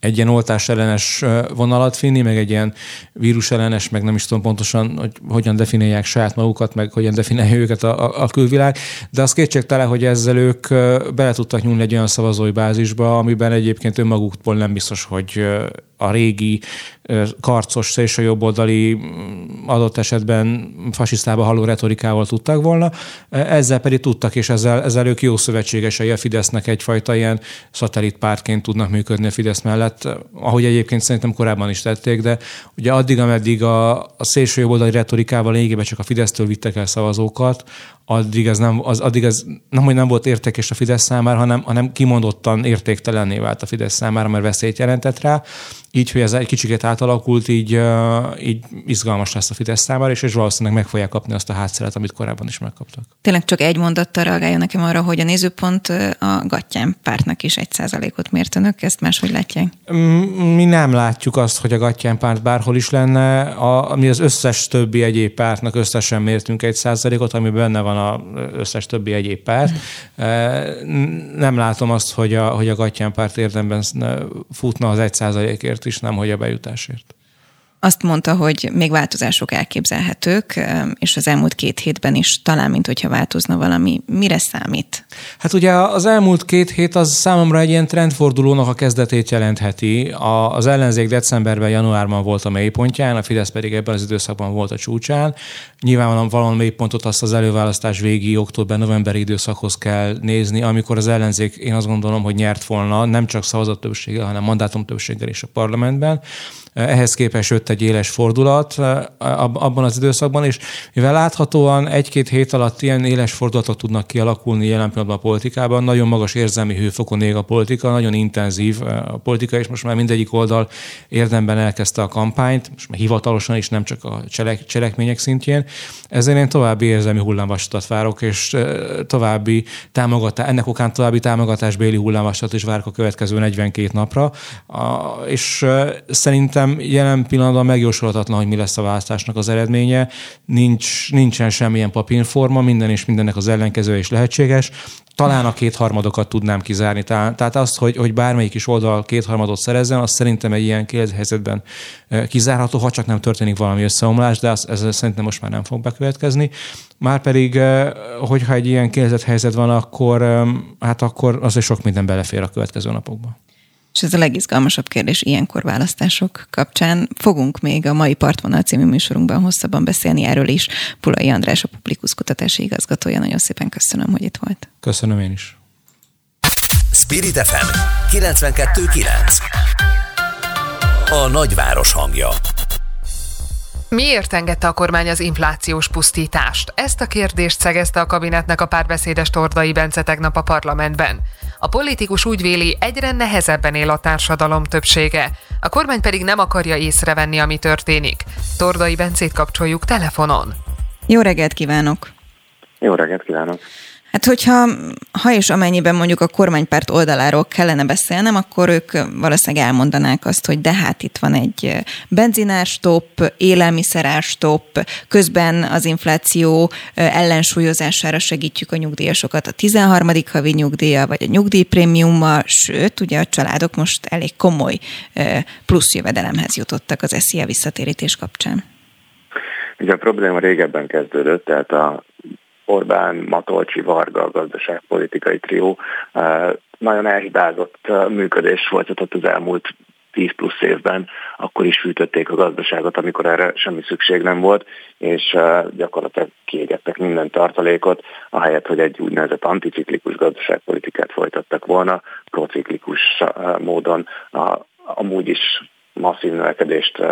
egy ilyen oltás ellenes vonalat finni, meg egy ilyen vírus ellenes, meg nem is tudom pontosan, hogy hogyan definiálják saját magukat, meg hogyan definiálja őket a, a külvilág, de az kétségtelen, hogy ezzel ők bele tudtak nyúlni egy olyan szavazói bázisba, amiben egyébként önmagukból nem biztos, hogy a régi karcos szélsőjobboldali adott esetben fasisztába haló retorikával tudtak volna. Ezzel pedig tudtak, és ezzel, ezzel ők jó szövetségesei a Fidesznek egyfajta ilyen szatellitpártként tudnak működni a Fidesz mellett, ahogy egyébként szerintem korábban is tették, de ugye addig, ameddig a, a szélsőjobboldali retorikával lényegében csak a Fidesztől vittek el szavazókat, addig ez nem, az, addig ez nem, hogy nem volt értékes a Fidesz számára, hanem, hanem kimondottan értéktelenné vált a Fidesz számára, mert veszélyt jelentett rá. Így, hogy ez egy kicsit átalakult, így, így izgalmas lesz a Fidesz számára, és, és valószínűleg meg fogják kapni azt a hátszeret, amit korábban is megkaptak. Tényleg csak egy mondattal reagálja nekem arra, hogy a nézőpont a Gattyán pártnak is egy százalékot mért önök, ezt máshogy látják? Mi nem látjuk azt, hogy a Gattyán párt bárhol is lenne. A, mi az összes többi egyéb pártnak összesen mértünk egy százalékot, ami benne van az összes többi egyéb párt. Nem látom azt, hogy a, hogy a Gattyán párt érdemben futna az egy százalékért is, nem hogy a bejutásért. Azt mondta, hogy még változások elképzelhetők, és az elmúlt két hétben is talán, mint hogyha változna valami. Mire számít? Hát ugye az elmúlt két hét az számomra egy ilyen trendfordulónak a kezdetét jelentheti. Az ellenzék decemberben, januárban volt a mélypontján, a Fidesz pedig ebben az időszakban volt a csúcsán. Nyilvánvalóan valami mélypontot azt az előválasztás végi október-novemberi időszakhoz kell nézni, amikor az ellenzék én azt gondolom, hogy nyert volna nem csak szavazat többséggel, hanem mandátum többséggel is a parlamentben. Ehhez képest jött egy éles fordulat eh, abban az időszakban, és mivel láthatóan egy-két hét alatt ilyen éles fordulatok tudnak kialakulni jelen pillanatban a politikában, nagyon magas érzelmi hőfokon ég a politika, nagyon intenzív eh, a politika, és most már mindegyik oldal érdemben elkezdte a kampányt, most már hivatalosan is, nem csak a cselek, cselekmények szintjén. Ezért én további érzelmi hullámvasutat várok, és eh, további támogatás, ennek okán további támogatásbéli hullámvasutat is várok a következő 42 napra, és szerintem szerintem jelen pillanatban megjósolhatatlan, hogy mi lesz a választásnak az eredménye. Nincs, nincsen semmilyen papírforma, minden és mindennek az ellenkező is lehetséges. Talán a kétharmadokat tudnám kizárni. Tehát azt, hogy, hogy bármelyik is oldal kétharmadot szerezzen, az szerintem egy ilyen helyzetben eh, kizárható, ha csak nem történik valami összeomlás, de az, ez szerintem most már nem fog bekövetkezni. Márpedig, eh, hogyha egy ilyen helyzet van, akkor, eh, hát akkor az is sok minden belefér a következő napokban. És ez a legizgalmasabb kérdés ilyenkor választások kapcsán. Fogunk még a mai Partvonal című műsorunkban hosszabban beszélni erről is. Pulai András, a Publikus Kutatási Igazgatója. Nagyon szépen köszönöm, hogy itt volt. Köszönöm én is. Spirit FM 92.9 A nagyváros hangja Miért engedte a kormány az inflációs pusztítást? Ezt a kérdést szegezte a kabinetnek a párbeszédes Tordai Bence tegnap a parlamentben. A politikus úgy véli, egyre nehezebben él a társadalom többsége, a kormány pedig nem akarja észrevenni, ami történik. Tordai Bencét kapcsoljuk telefonon. Jó reggelt kívánok! Jó reggelt kívánok! Hát hogyha, ha és amennyiben mondjuk a kormánypárt oldaláról kellene beszélnem, akkor ők valószínűleg elmondanák azt, hogy de hát itt van egy benzinárstop, élelmiszerárstop, közben az infláció ellensúlyozására segítjük a nyugdíjasokat a 13. havi nyugdíja, vagy a nyugdíjprémiummal, sőt, ugye a családok most elég komoly plusz jövedelemhez jutottak az SZIA visszatérítés kapcsán. Ugye a probléma régebben kezdődött, tehát a Orbán, Matolcsi, Varga a gazdaságpolitikai trió. Nagyon elhibázott működés folytatott az elmúlt 10 plusz évben, akkor is fűtötték a gazdaságot, amikor erre semmi szükség nem volt, és gyakorlatilag kiégettek minden tartalékot, ahelyett, hogy egy úgynevezett anticiklikus gazdaságpolitikát folytattak volna, prociklikus módon. A, amúgy is masszív növekedést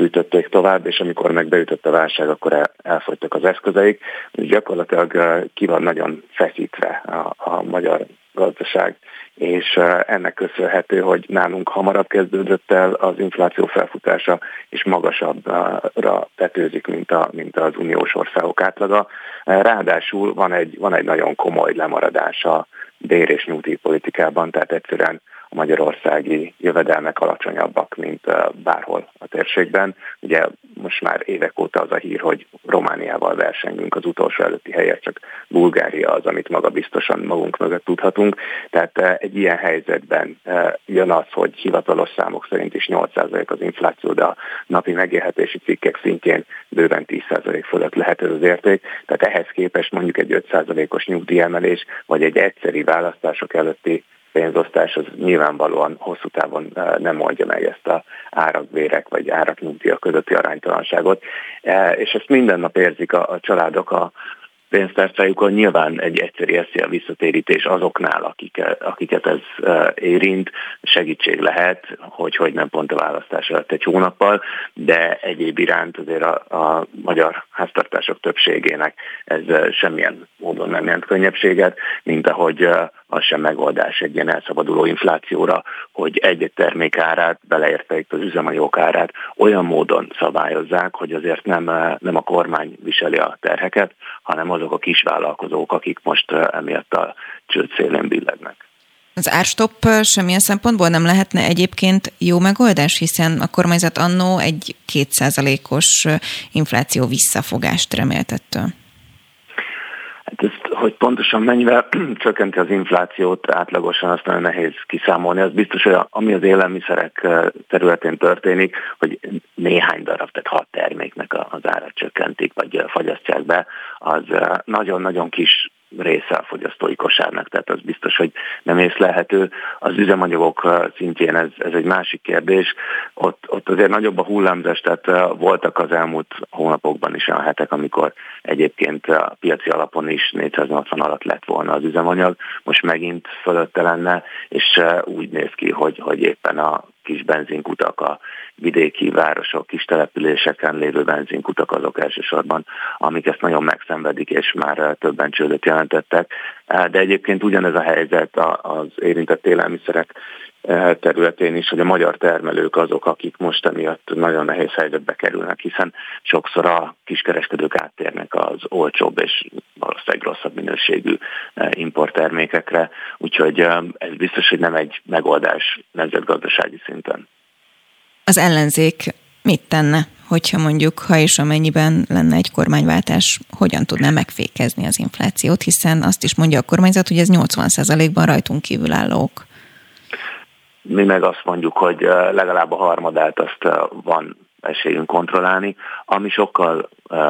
fűtötték tovább, és amikor megbeütött a válság, akkor el, elfogytak az eszközeik. Gyakorlatilag ki van nagyon feszítve a, a magyar gazdaság, és ennek köszönhető, hogy nálunk hamarabb kezdődött el az infláció felfutása, és magasabbra tetőzik, mint, a, mint az uniós országok átlaga. Ráadásul van egy, van egy nagyon komoly lemaradás a bér- és nyugdíjpolitikában, tehát egyszerűen a magyarországi jövedelmek alacsonyabbak, mint bárhol térségben. Ugye most már évek óta az a hír, hogy Romániával versengünk az utolsó előtti helyet, csak Bulgária az, amit maga biztosan magunk mögött tudhatunk. Tehát egy ilyen helyzetben jön az, hogy hivatalos számok szerint is 8% az infláció, de a napi megélhetési cikkek szintjén bőven 10% fölött lehet ez az érték. Tehát ehhez képest mondjuk egy 5%-os nyugdíjemelés, vagy egy egyszeri választások előtti pénzosztás az nyilvánvalóan hosszú távon eh, nem oldja meg ezt a árakbérek vagy áraknyugdíjak közötti aránytalanságot. Eh, és ezt minden nap érzik a, a családok a, pénztárcájukon nyilván egy egyszerű SZIA visszatérítés azoknál, akik, akiket ez érint, segítség lehet, hogy, hogy nem pont a választás előtt egy hónappal, de egyéb iránt azért a, a magyar háztartások többségének ez semmilyen módon nem jelent könnyebbséget, mint ahogy az sem megoldás egy ilyen elszabaduló inflációra, hogy egy-egy termék árát, beleértve itt az üzemanyagok árát, olyan módon szabályozzák, hogy azért nem, nem a kormány viseli a terheket, hanem azok a kisvállalkozók, akik most emiatt a csőd szélén billegnek. Az árstop semmilyen szempontból nem lehetne egyébként jó megoldás, hiszen a kormányzat annó egy kétszázalékos infláció visszafogást reméltettől. Hát ezt, hogy pontosan mennyivel csökkenti az inflációt átlagosan, azt nagyon nehéz kiszámolni. Az biztos, hogy ami az élelmiszerek területén történik, hogy néhány darab, tehát hat terméknek az árat csökkentik, vagy fagyasztják be, az nagyon-nagyon kis része a fogyasztói kosárnak, tehát az biztos, hogy nem észlelhető. Az üzemanyagok szintjén ez, ez egy másik kérdés. Ott, ott azért nagyobb a hullámzás, tehát voltak az elmúlt hónapokban is olyan hetek, amikor egyébként a piaci alapon is 480 alatt lett volna az üzemanyag, most megint fölötte lenne, és úgy néz ki, hogy, hogy éppen a kis benzinkutak, a vidéki városok, kis településeken lévő benzinkutak azok elsősorban, amik ezt nagyon megszenvedik, és már többen csődöt jelentettek. De egyébként ugyanez a helyzet az érintett élelmiszerek területén is, hogy a magyar termelők azok, akik most emiatt nagyon nehéz helyzetbe kerülnek, hiszen sokszor a kiskereskedők áttérnek az olcsóbb és valószínűleg rosszabb minőségű importtermékekre, úgyhogy ez biztos, hogy nem egy megoldás nemzetgazdasági szinten. Az ellenzék mit tenne, hogyha mondjuk, ha és amennyiben lenne egy kormányváltás, hogyan tudná megfékezni az inflációt, hiszen azt is mondja a kormányzat, hogy ez 80%-ban rajtunk kívülállók. Mi meg azt mondjuk, hogy legalább a harmadát azt van esélyünk kontrollálni, ami sokkal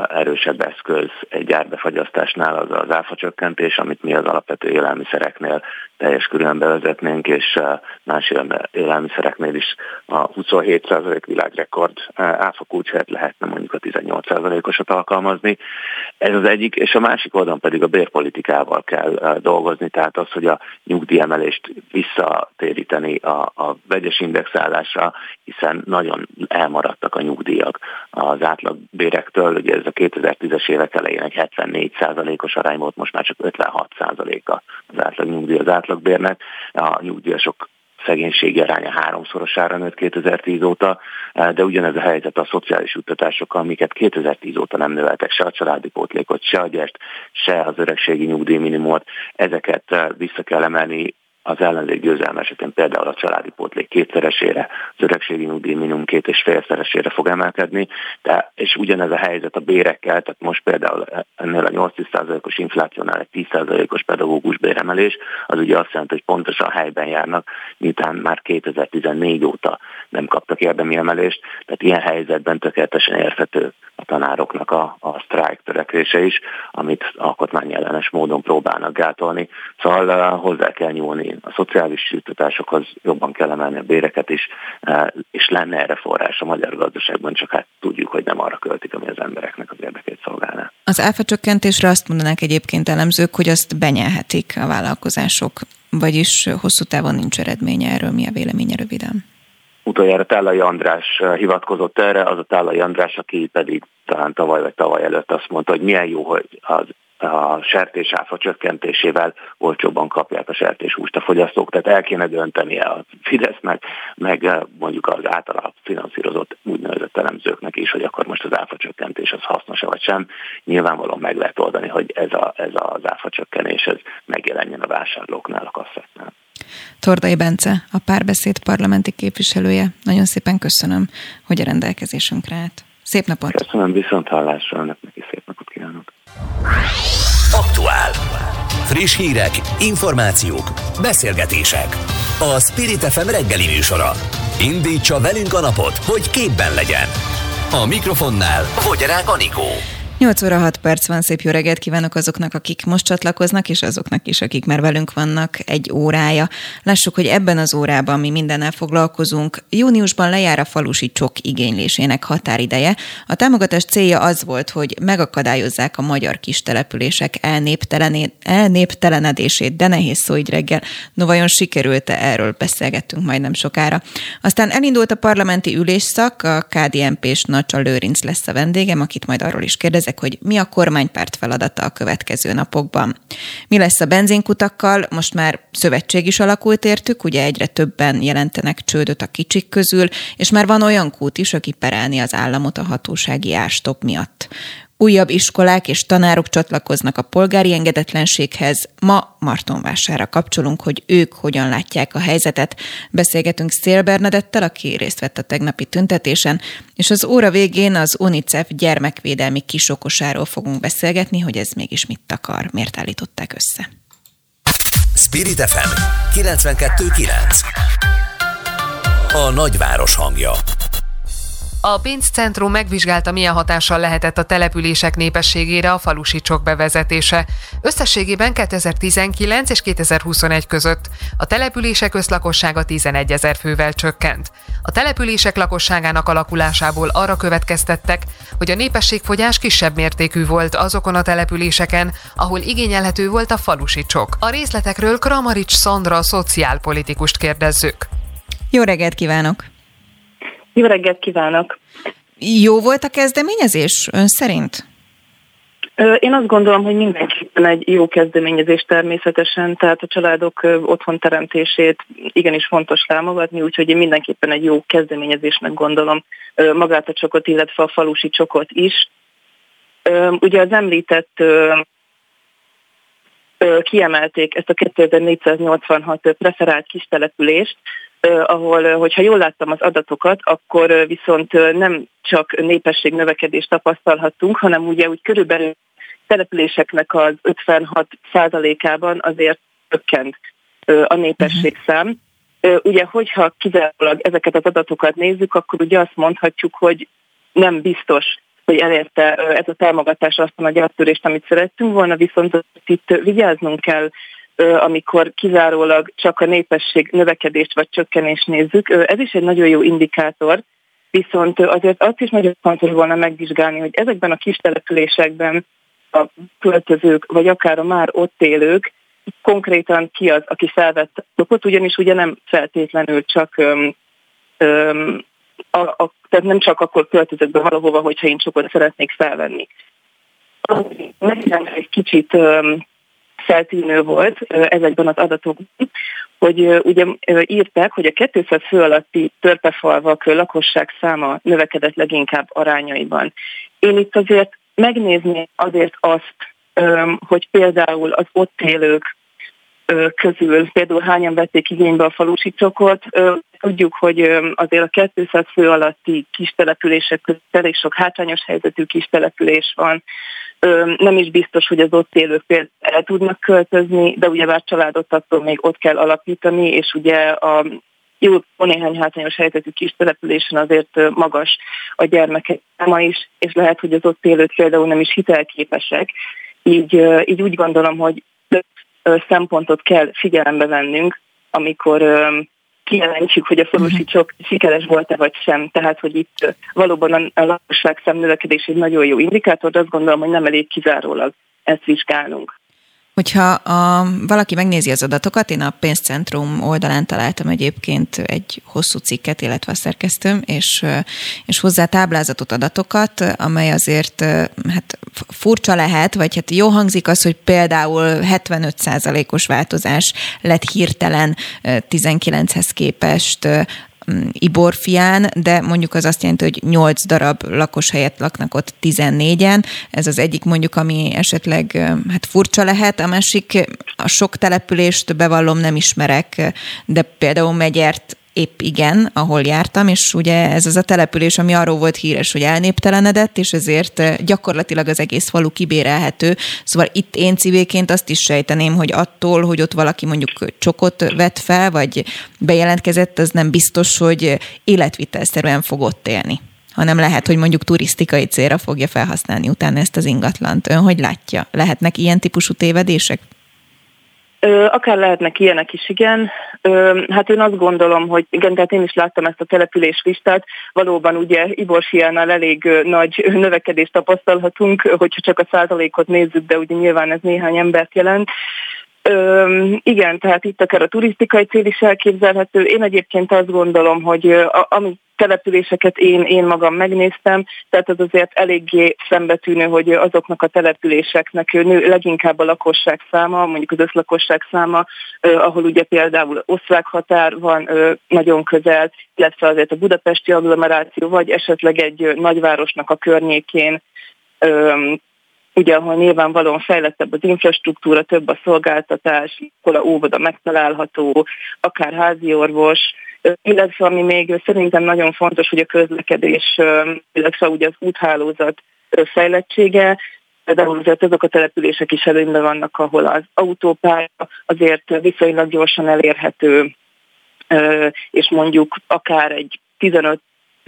erősebb eszköz egy árbefagyasztásnál az az áfacsökkentés, amit mi az alapvető élelmiszereknél teljes körülön bevezetnénk, és más élelmiszereknél is a 27% világrekord áfa kulcsát lehetne mondjuk a 18%-osat alkalmazni. Ez az egyik, és a másik oldalon pedig a bérpolitikával kell dolgozni, tehát az, hogy a nyugdíjemelést visszatéríteni a, a vegyes indexálásra, hiszen nagyon elmaradtak a nyugdíjak az átlagbérektől, ugye ez a 2010-es évek elején egy 74%-os arány volt, most már csak 56%-a az átlag nyugdíj az átlagbérnek. A nyugdíjasok szegénységi aránya háromszorosára nőtt 2010 óta, de ugyanez a helyzet a szociális juttatásokkal, amiket 2010 óta nem növeltek se a családi pótlékot, se a gyest, se az öregségi nyugdíjminimumot. Ezeket vissza kell emelni az ellenzék győzelme esetén például a családi pótlék kétszeresére, az öregségi nyugdíj minimum két és félszeresére fog emelkedni, de, és ugyanez a helyzet a bérekkel, tehát most például ennél a 8-10%-os inflációnál egy 10%-os pedagógus béremelés, az ugye azt jelenti, hogy pontosan helyben járnak, miután már 2014 óta nem kaptak érdemi emelést, tehát ilyen helyzetben tökéletesen érthető a tanároknak a, a sztrájk törekvése is, amit alkotmányellenes módon próbálnak gátolni. Szóval uh, hozzá kell nyúlni a szociális juttatásokhoz, jobban kell emelni a béreket is, uh, és lenne erre forrás a magyar gazdaságban, csak hát tudjuk, hogy nem arra költik, ami az embereknek az érdekét szolgálná. Az áfa csökkentésre azt mondanák egyébként elemzők, hogy azt benyelhetik a vállalkozások, vagyis hosszú távon nincs eredménye erről. Mi a véleménye röviden? utoljára Tállai András hivatkozott erre, az a Tállai András, aki pedig talán tavaly vagy tavaly előtt azt mondta, hogy milyen jó, hogy az a sertésáfa csökkentésével olcsóbban kapják a sertéshúst a fogyasztók, tehát el kéne döntenie a Fidesznek, meg eh, mondjuk az általa finanszírozott úgynevezett elemzőknek is, hogy akkor most az áfa csökkentés az hasznos-e vagy sem. Nyilvánvalóan meg lehet oldani, hogy ez, a, ez az áfa csökkenés ez megjelenjen a vásárlóknál, a kasszeknál. Tordai Bence, a párbeszéd parlamenti képviselője. Nagyon szépen köszönöm, hogy a rendelkezésünkre állt. Szép napot! Köszönöm, viszont hallásra, önnek is szép napot kívánok! Aktuál. Friss hírek, információk, beszélgetések. A Spirit FM reggeli műsora. Indítsa velünk a napot, hogy képben legyen. A mikrofonnál Fogyarák Anikó. 8 óra 6 perc van, szép jó reggelt kívánok azoknak, akik most csatlakoznak, és azoknak is, akik már velünk vannak egy órája. Lássuk, hogy ebben az órában mi mindennel foglalkozunk. Júniusban lejár a falusi csok igénylésének határideje. A támogatás célja az volt, hogy megakadályozzák a magyar kis települések elnéptelenedését, de nehéz szó így reggel. No vajon sikerült-e? Erről beszélgettünk majd nem sokára. Aztán elindult a parlamenti ülésszak, a KDNP-s Nacsa Lőrinc lesz a vendégem, akit majd arról is kérdezek, ezek, hogy mi a kormánypárt feladata a következő napokban. Mi lesz a benzinkutakkal? Most már szövetség is alakult értük, ugye egyre többen jelentenek csődöt a kicsik közül, és már van olyan kút is, aki perelni az államot a hatósági árstop miatt. Újabb iskolák és tanárok csatlakoznak a polgári engedetlenséghez. Ma Martonvására kapcsolunk, hogy ők hogyan látják a helyzetet. Beszélgetünk Szél Bernadettel, aki részt vett a tegnapi tüntetésen, és az óra végén az UNICEF gyermekvédelmi kisokosáról fogunk beszélgetni, hogy ez mégis mit akar, miért állították össze. Spirit FM 92.9 A nagyváros hangja a pénzcentrum megvizsgálta, milyen hatással lehetett a települések népességére a falusi csok bevezetése. Összességében 2019 és 2021 között a települések összlakossága 11 ezer fővel csökkent. A települések lakosságának alakulásából arra következtettek, hogy a népességfogyás kisebb mértékű volt azokon a településeken, ahol igényelhető volt a falusi csok. A részletekről Kramarics Szandra szociálpolitikust kérdezzük. Jó reggelt kívánok! Jó reggelt kívánok! Jó volt a kezdeményezés ön szerint? Én azt gondolom, hogy mindenképpen egy jó kezdeményezés természetesen, tehát a családok otthon teremtését igenis fontos támogatni, úgyhogy én mindenképpen egy jó kezdeményezésnek gondolom magát a csokot, illetve a falusi csokot is. Ugye az említett kiemelték ezt a 2486 preferált kis települést, ahol, hogyha jól láttam az adatokat, akkor viszont nem csak népesség növekedést tapasztalhattunk, hanem ugye úgy körülbelül településeknek az 56 százalékában azért csökkent a népességszám. Ugye, hogyha kizárólag ezeket az adatokat nézzük, akkor ugye azt mondhatjuk, hogy nem biztos, hogy elérte ez a támogatás azt a nagy áttörést, amit szerettünk volna, viszont itt vigyáznunk kell amikor kizárólag csak a népesség növekedést vagy csökkenést nézzük. Ez is egy nagyon jó indikátor, viszont azért azt is nagyon fontos volna megvizsgálni, hogy ezekben a kis településekben a költözők, vagy akár a már ott élők, konkrétan ki az, aki felvett ott, ugyanis ugye nem feltétlenül csak öm, öm, a, a, tehát nem csak akkor költözök be valahova, hogyha én csokot szeretnék felvenni. Nekem egy kicsit öm, feltűnő volt ezekben az adatokban, hogy ugye írták, hogy a 200 fő alatti törpefalvak lakosság száma növekedett leginkább arányaiban. Én itt azért megnézném azért azt, hogy például az ott élők közül például hányan vették igénybe a falusi csokot. Tudjuk, hogy azért a 200 fő alatti kis települések között elég sok hátrányos helyzetű kis település van. Nem is biztos, hogy az ott élők például el tudnak költözni, de ugyebár családot attól még ott kell alapítani, és ugye a jó néhány hátrányos helyzetű kis településen azért magas a gyermekek száma is, és lehet, hogy az ott élők például nem is hitelképesek. Így, így úgy gondolom, hogy szempontot kell figyelembe vennünk, amikor kijelentjük, hogy a falusi mhm. sikeres volt-e vagy sem. Tehát, hogy itt valóban a lakosság növekedés egy nagyon jó indikátor, de azt gondolom, hogy nem elég kizárólag ezt vizsgálnunk. Hogyha a, valaki megnézi az adatokat, én a pénzcentrum oldalán találtam egyébként egy hosszú cikket, illetve a szerkesztőm, és, és hozzá táblázatot adatokat, amely azért hát furcsa lehet, vagy hát jó hangzik az, hogy például 75%-os változás lett hirtelen 19-hez képest Iborfián, de mondjuk az azt jelenti, hogy 8 darab lakos helyett laknak ott 14-en. Ez az egyik mondjuk, ami esetleg hát furcsa lehet, a másik a sok települést bevallom nem ismerek, de például Megyert épp igen, ahol jártam, és ugye ez az a település, ami arról volt híres, hogy elnéptelenedett, és ezért eh, gyakorlatilag az egész falu kibérelhető. Szóval itt én civilként azt is sejteném, hogy attól, hogy ott valaki mondjuk csokot vett fel, vagy bejelentkezett, az nem biztos, hogy életvitelszerűen fog ott élni hanem lehet, hogy mondjuk turisztikai célra fogja felhasználni utána ezt az ingatlant. Ön hogy látja? Lehetnek ilyen típusú tévedések? Akár lehetnek ilyenek is, igen. Hát én azt gondolom, hogy igen, tehát én is láttam ezt a település listát. Valóban ugye Iborsiánál elég nagy növekedést tapasztalhatunk, hogyha csak a százalékot nézzük, de ugye nyilván ez néhány embert jelent. Ö, igen, tehát itt akár a turisztikai cél is elképzelhető. Én egyébként azt gondolom, hogy a, ami településeket én, én magam megnéztem, tehát az azért eléggé szembetűnő, hogy azoknak a településeknek nő leginkább a lakosság száma, mondjuk az összlakosság száma, ahol ugye például osztrák határ van nagyon közel, illetve azért a budapesti agglomeráció, vagy esetleg egy nagyvárosnak a környékén ugye ahol nyilvánvalóan fejlettebb az infrastruktúra, több a szolgáltatás, a óvoda megtalálható, akár házi orvos, illetve ami még szerintem nagyon fontos, hogy a közlekedés, illetve ugye az úthálózat fejlettsége, például azért azok a települések is előnyben vannak, ahol az autópálya azért viszonylag gyorsan elérhető, és mondjuk akár egy 15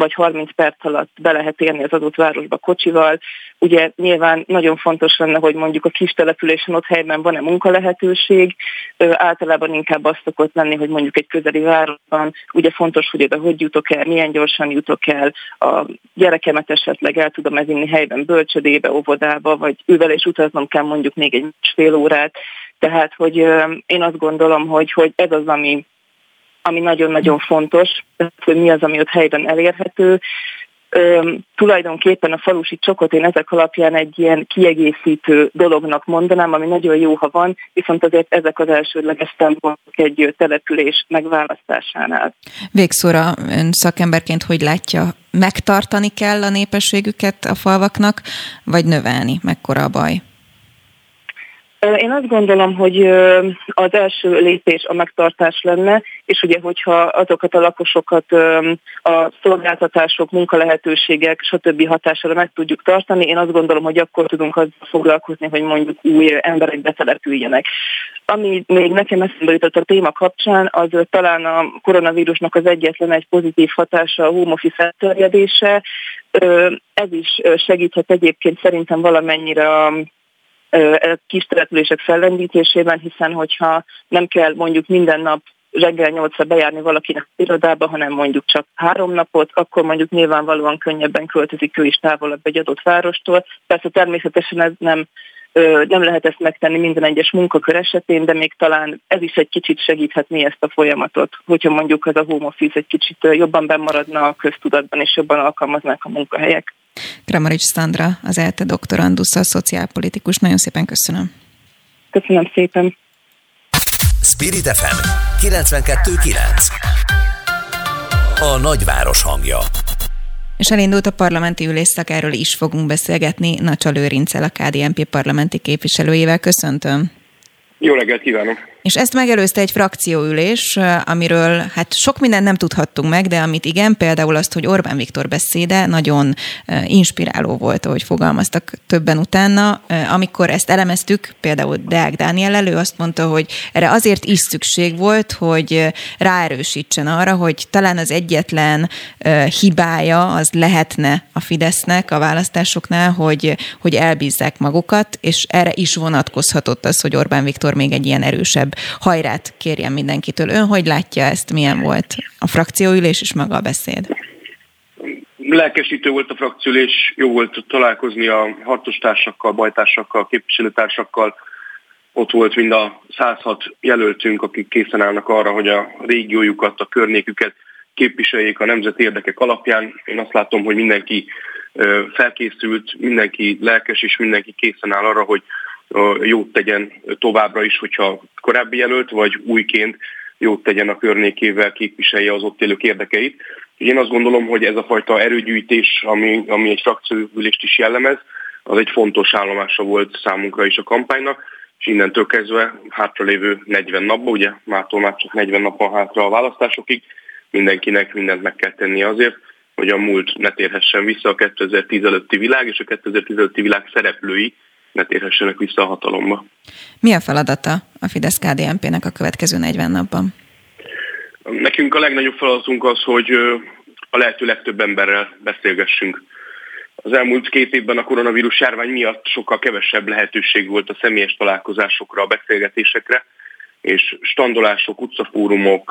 vagy 30 perc alatt be lehet érni az adott városba kocsival. Ugye nyilván nagyon fontos lenne, hogy mondjuk a kis településen ott helyben van-e munkalehetőség. Általában inkább azt szokott lenni, hogy mondjuk egy közeli városban ugye fontos, hogy oda hogy jutok el, milyen gyorsan jutok el, a gyerekemet esetleg el tudom ezinni helyben bölcsödébe, óvodába, vagy ővel is utaznom kell mondjuk még egy fél órát. Tehát, hogy én azt gondolom, hogy, hogy ez az, ami ami nagyon-nagyon fontos, hogy mi az, ami ott helyben elérhető. Üm, tulajdonképpen a falusi csokot én ezek alapján egy ilyen kiegészítő dolognak mondanám, ami nagyon jó, ha van, viszont azért ezek az elsődleges szempontok egy település megválasztásánál. Végszóra ön szakemberként hogy látja, megtartani kell a népességüket a falvaknak, vagy növelni? Mekkora a baj? Én azt gondolom, hogy az első lépés a megtartás lenne, és ugye, hogyha azokat a lakosokat a szolgáltatások, munkalehetőségek, stb. hatására meg tudjuk tartani, én azt gondolom, hogy akkor tudunk azzal foglalkozni, hogy mondjuk új emberek betelepüljenek. Ami még nekem eszembe jutott a téma kapcsán, az talán a koronavírusnak az egyetlen egy pozitív hatása a home office elterjedése. Ez is segíthet egyébként szerintem valamennyire a kis települések fellendítésében, hiszen hogyha nem kell mondjuk minden nap reggel nyolcra bejárni valakinek irodába, hanem mondjuk csak három napot, akkor mondjuk nyilvánvalóan könnyebben költözik ő is távolabb egy adott várostól. Persze természetesen ez nem nem lehet ezt megtenni minden egyes munkakör esetén, de még talán ez is egy kicsit segíthetné ezt a folyamatot, hogyha mondjuk ez a home office egy kicsit jobban bemaradna a köztudatban, és jobban alkalmaznák a munkahelyek. Kramarics Szandra, az ELTE doktorandusza, szociálpolitikus. Nagyon szépen köszönöm. Köszönöm szépen. Spirit FM 92.9 A nagyváros hangja és elindult a parlamenti ülésszak, erről is fogunk beszélgetni Nacsa Lőrincel, a KDNP parlamenti képviselőjével. Köszöntöm! Jó reggelt kívánok! És ezt megelőzte egy frakcióülés, amiről hát sok mindent nem tudhattunk meg, de amit igen, például azt, hogy Orbán Viktor beszéde nagyon inspiráló volt, ahogy fogalmaztak többen utána. Amikor ezt elemeztük, például Deák Dániel elő azt mondta, hogy erre azért is szükség volt, hogy ráerősítsen arra, hogy talán az egyetlen hibája az lehetne a Fidesznek a választásoknál, hogy, hogy elbízzák magukat, és erre is vonatkozhatott az, hogy Orbán Viktor még egy ilyen erősebb hajrát kérjen mindenkitől. Ön hogy látja ezt, milyen volt a frakcióülés és maga a beszéd? Lelkesítő volt a frakciülés, jó volt találkozni a harcostársakkal, bajtársakkal, képviselőtársakkal. Ott volt mind a 106 jelöltünk, akik készen állnak arra, hogy a régiójukat, a környéküket képviseljék a nemzeti érdekek alapján. Én azt látom, hogy mindenki felkészült, mindenki lelkes, és mindenki készen áll arra, hogy jót tegyen továbbra is, hogyha korábbi jelölt, vagy újként jót tegyen a környékével, képviselje az ott élők érdekeit. Én azt gondolom, hogy ez a fajta erőgyűjtés, ami, ami egy frakcióülést is jellemez, az egy fontos állomása volt számunkra is a kampánynak, és innentől kezdve hátralévő 40 napban, ugye mától már csak 40 nap van hátra a választásokig, mindenkinek mindent meg kell tenni azért, hogy a múlt ne térhessen vissza a 2010 előtti világ, és a 2010 előtti világ szereplői ne térhessenek vissza a hatalomba. Mi a feladata a fidesz kdnp nek a következő 40 napban? Nekünk a legnagyobb feladatunk az, hogy a lehető legtöbb emberrel beszélgessünk. Az elmúlt két évben a koronavírus járvány miatt sokkal kevesebb lehetőség volt a személyes találkozásokra, a beszélgetésekre, és standolások, utcafórumok,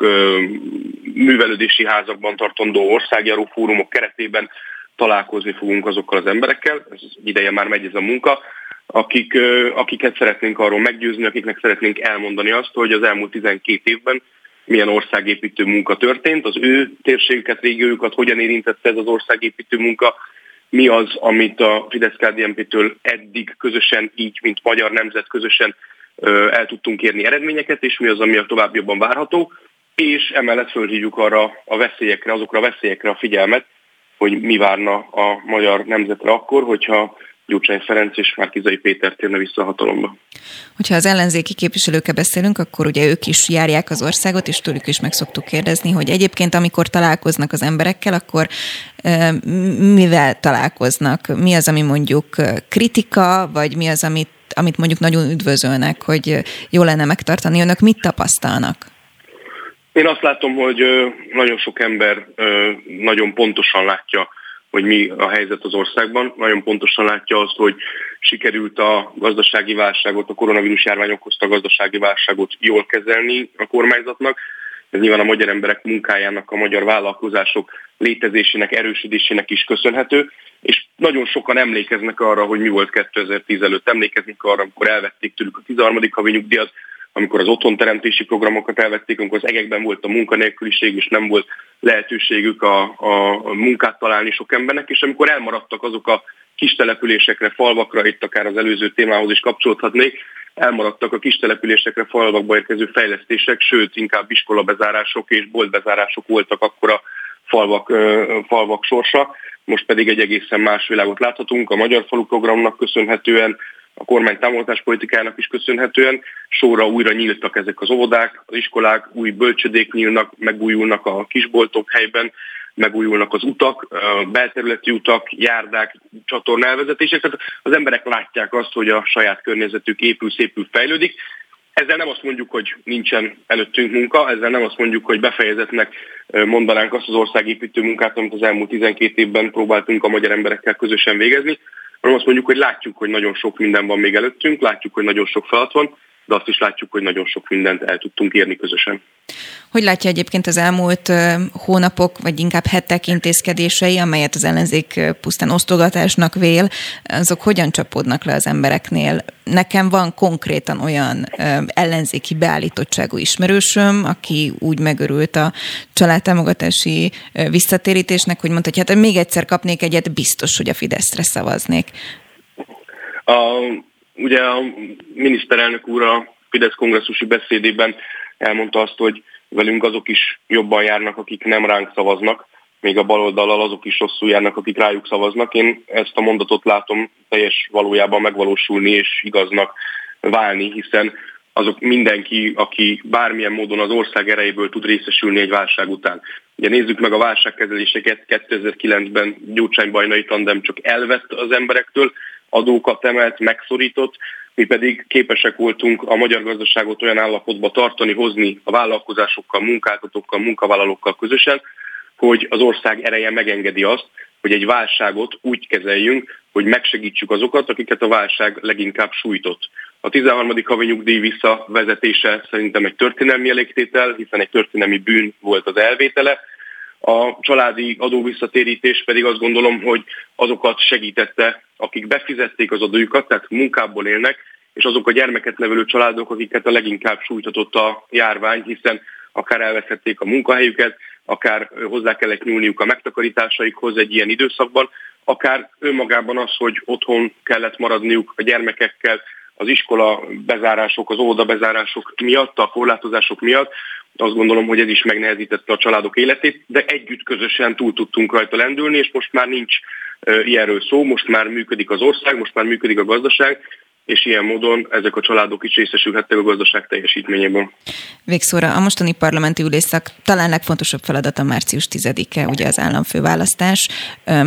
művelődési házakban tartandó országjáró fórumok keretében találkozni fogunk azokkal az emberekkel. Ez ideje már megy ez a munka akik, akiket szeretnénk arról meggyőzni, akiknek szeretnénk elmondani azt, hogy az elmúlt 12 évben milyen országépítő munka történt, az ő térségüket, régiójukat hogyan érintette ez az országépítő munka, mi az, amit a fidesz kdnp től eddig közösen, így, mint magyar nemzet közösen el tudtunk érni eredményeket, és mi az, ami a tovább várható, és emellett fölhívjuk arra a veszélyekre, azokra a veszélyekre a figyelmet, hogy mi várna a magyar nemzetre akkor, hogyha Gyurcsány Ferenc és Márkizai Péter térne vissza a hatalomba. Hogyha az ellenzéki képviselőkkel beszélünk, akkor ugye ők is járják az országot, és tőlük is meg szoktuk kérdezni, hogy egyébként amikor találkoznak az emberekkel, akkor mivel találkoznak? Mi az, ami mondjuk kritika, vagy mi az, amit, amit mondjuk nagyon üdvözölnek, hogy jó lenne megtartani? Önök mit tapasztalnak? Én azt látom, hogy nagyon sok ember nagyon pontosan látja hogy mi a helyzet az országban. Nagyon pontosan látja azt, hogy sikerült a gazdasági válságot, a koronavírus járvány okozta a gazdasági válságot jól kezelni a kormányzatnak. Ez nyilván a magyar emberek munkájának, a magyar vállalkozások létezésének, erősödésének is köszönhető, és nagyon sokan emlékeznek arra, hogy mi volt 2010 előtt. Emlékeznek arra, amikor elvették tőlük a 13. havi nyugdíjat, amikor az otthonteremtési programokat elvették, amikor az egekben volt a munkanélküliség, és nem volt lehetőségük a, a munkát találni sok embernek, és amikor elmaradtak azok a kis településekre, falvakra, itt akár az előző témához is kapcsolódhatnék, elmaradtak a kis településekre, falvakba érkező fejlesztések, sőt, inkább iskolabezárások és boltbezárások voltak akkor a falvak, falvak sorsa. Most pedig egy egészen más világot láthatunk. A Magyar Falu programnak köszönhetően a kormány támogatáspolitikának is köszönhetően sorra újra nyíltak ezek az óvodák, az iskolák, új bölcsödék nyílnak, megújulnak a kisboltok helyben, megújulnak az utak, belterületi utak, járdák, csatornelvezetések. Tehát az emberek látják azt, hogy a saját környezetük épül, szépül, fejlődik. Ezzel nem azt mondjuk, hogy nincsen előttünk munka, ezzel nem azt mondjuk, hogy befejezetnek mondanánk azt az országépítő munkát, amit az elmúlt 12 évben próbáltunk a magyar emberekkel közösen végezni, hanem azt mondjuk, hogy látjuk, hogy nagyon sok minden van még előttünk, látjuk, hogy nagyon sok feladat van, de azt is látjuk, hogy nagyon sok mindent el tudtunk érni közösen. Hogy látja egyébként az elmúlt hónapok, vagy inkább hetek intézkedései, amelyet az ellenzék pusztán osztogatásnak vél, azok hogyan csapódnak le az embereknél? Nekem van konkrétan olyan ellenzéki beállítottságú ismerősöm, aki úgy megörült a családtámogatási visszatérítésnek, hogy mondta, hogy hát még egyszer kapnék egyet, biztos, hogy a Fideszre szavaznék. A ugye a miniszterelnök úr a Fidesz kongresszusi beszédében elmondta azt, hogy velünk azok is jobban járnak, akik nem ránk szavaznak, még a baloldalal azok is rosszul járnak, akik rájuk szavaznak. Én ezt a mondatot látom teljes valójában megvalósulni és igaznak válni, hiszen azok mindenki, aki bármilyen módon az ország erejéből tud részesülni egy válság után. Ugye nézzük meg a válságkezeléseket, 2009-ben Gyurcsány Bajnai tandem csak elvett az emberektől, adókat emelt, megszorított, mi pedig képesek voltunk a magyar gazdaságot olyan állapotba tartani, hozni a vállalkozásokkal, munkáltatókkal, munkavállalókkal közösen, hogy az ország ereje megengedi azt, hogy egy válságot úgy kezeljünk, hogy megsegítsük azokat, akiket a válság leginkább sújtott. A 13. havi nyugdíj visszavezetése szerintem egy történelmi elégtétel, hiszen egy történelmi bűn volt az elvétele. A családi adóvisszatérítés pedig azt gondolom, hogy azokat segítette, akik befizették az adójukat, tehát munkából élnek, és azok a gyermeket nevelő családok, akiket a leginkább sújtatott a járvány, hiszen akár elveszhették a munkahelyüket, akár hozzá kellett nyúlniuk a megtakarításaikhoz egy ilyen időszakban, akár önmagában az, hogy otthon kellett maradniuk a gyermekekkel, az iskola bezárások, az óvoda bezárások miatt, a korlátozások miatt, azt gondolom, hogy ez is megnehezítette a családok életét, de együtt közösen túl tudtunk rajta lendülni, és most már nincs ilyenről szó, most már működik az ország, most már működik a gazdaság, és ilyen módon ezek a családok is részesülhettek a gazdaság teljesítményében. Végszóra a mostani parlamenti ülésszak talán legfontosabb feladata március 10-e, ugye az államfőválasztás.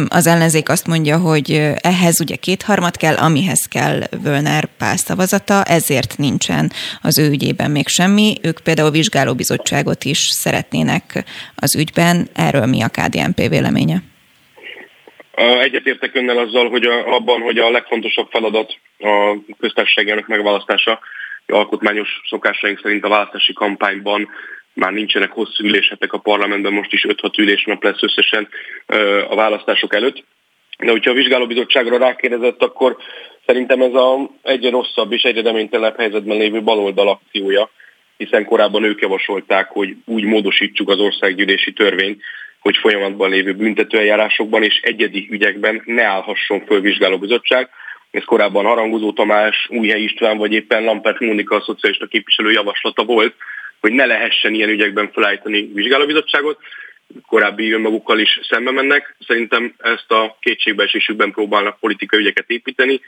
Az ellenzék azt mondja, hogy ehhez ugye kétharmad kell, amihez kell Völner Pál szavazata, ezért nincsen az ő ügyében még semmi. Ők például vizsgálóbizottságot is szeretnének az ügyben. Erről mi a KDNP véleménye? Egyetértek önnel azzal, hogy a, abban, hogy a legfontosabb feladat a köztársaságának megválasztása. Alkotmányos szokásaink szerint a választási kampányban már nincsenek hosszú üléshetek a parlamentben, most is 5-6 ülésnap lesz összesen a választások előtt. De hogyha a vizsgálóbizottságra rákérdezett, akkor szerintem ez a egyre rosszabb és egyre reménytelenebb helyzetben lévő baloldal akciója, hiszen korábban ők javasolták, hogy úgy módosítsuk az országgyűlési törvényt, hogy folyamatban lévő büntetőeljárásokban és egyedi ügyekben ne állhasson föl vizsgálóbizottság. Ez korábban Harangozó Tamás, Újhely István vagy éppen Lampert Mónika a szocialista képviselő javaslata volt, hogy ne lehessen ilyen ügyekben felállítani vizsgálóbizottságot. Korábbi önmagukkal is szembe mennek. Szerintem ezt a kétségbeesésükben próbálnak politikai ügyeket építeni.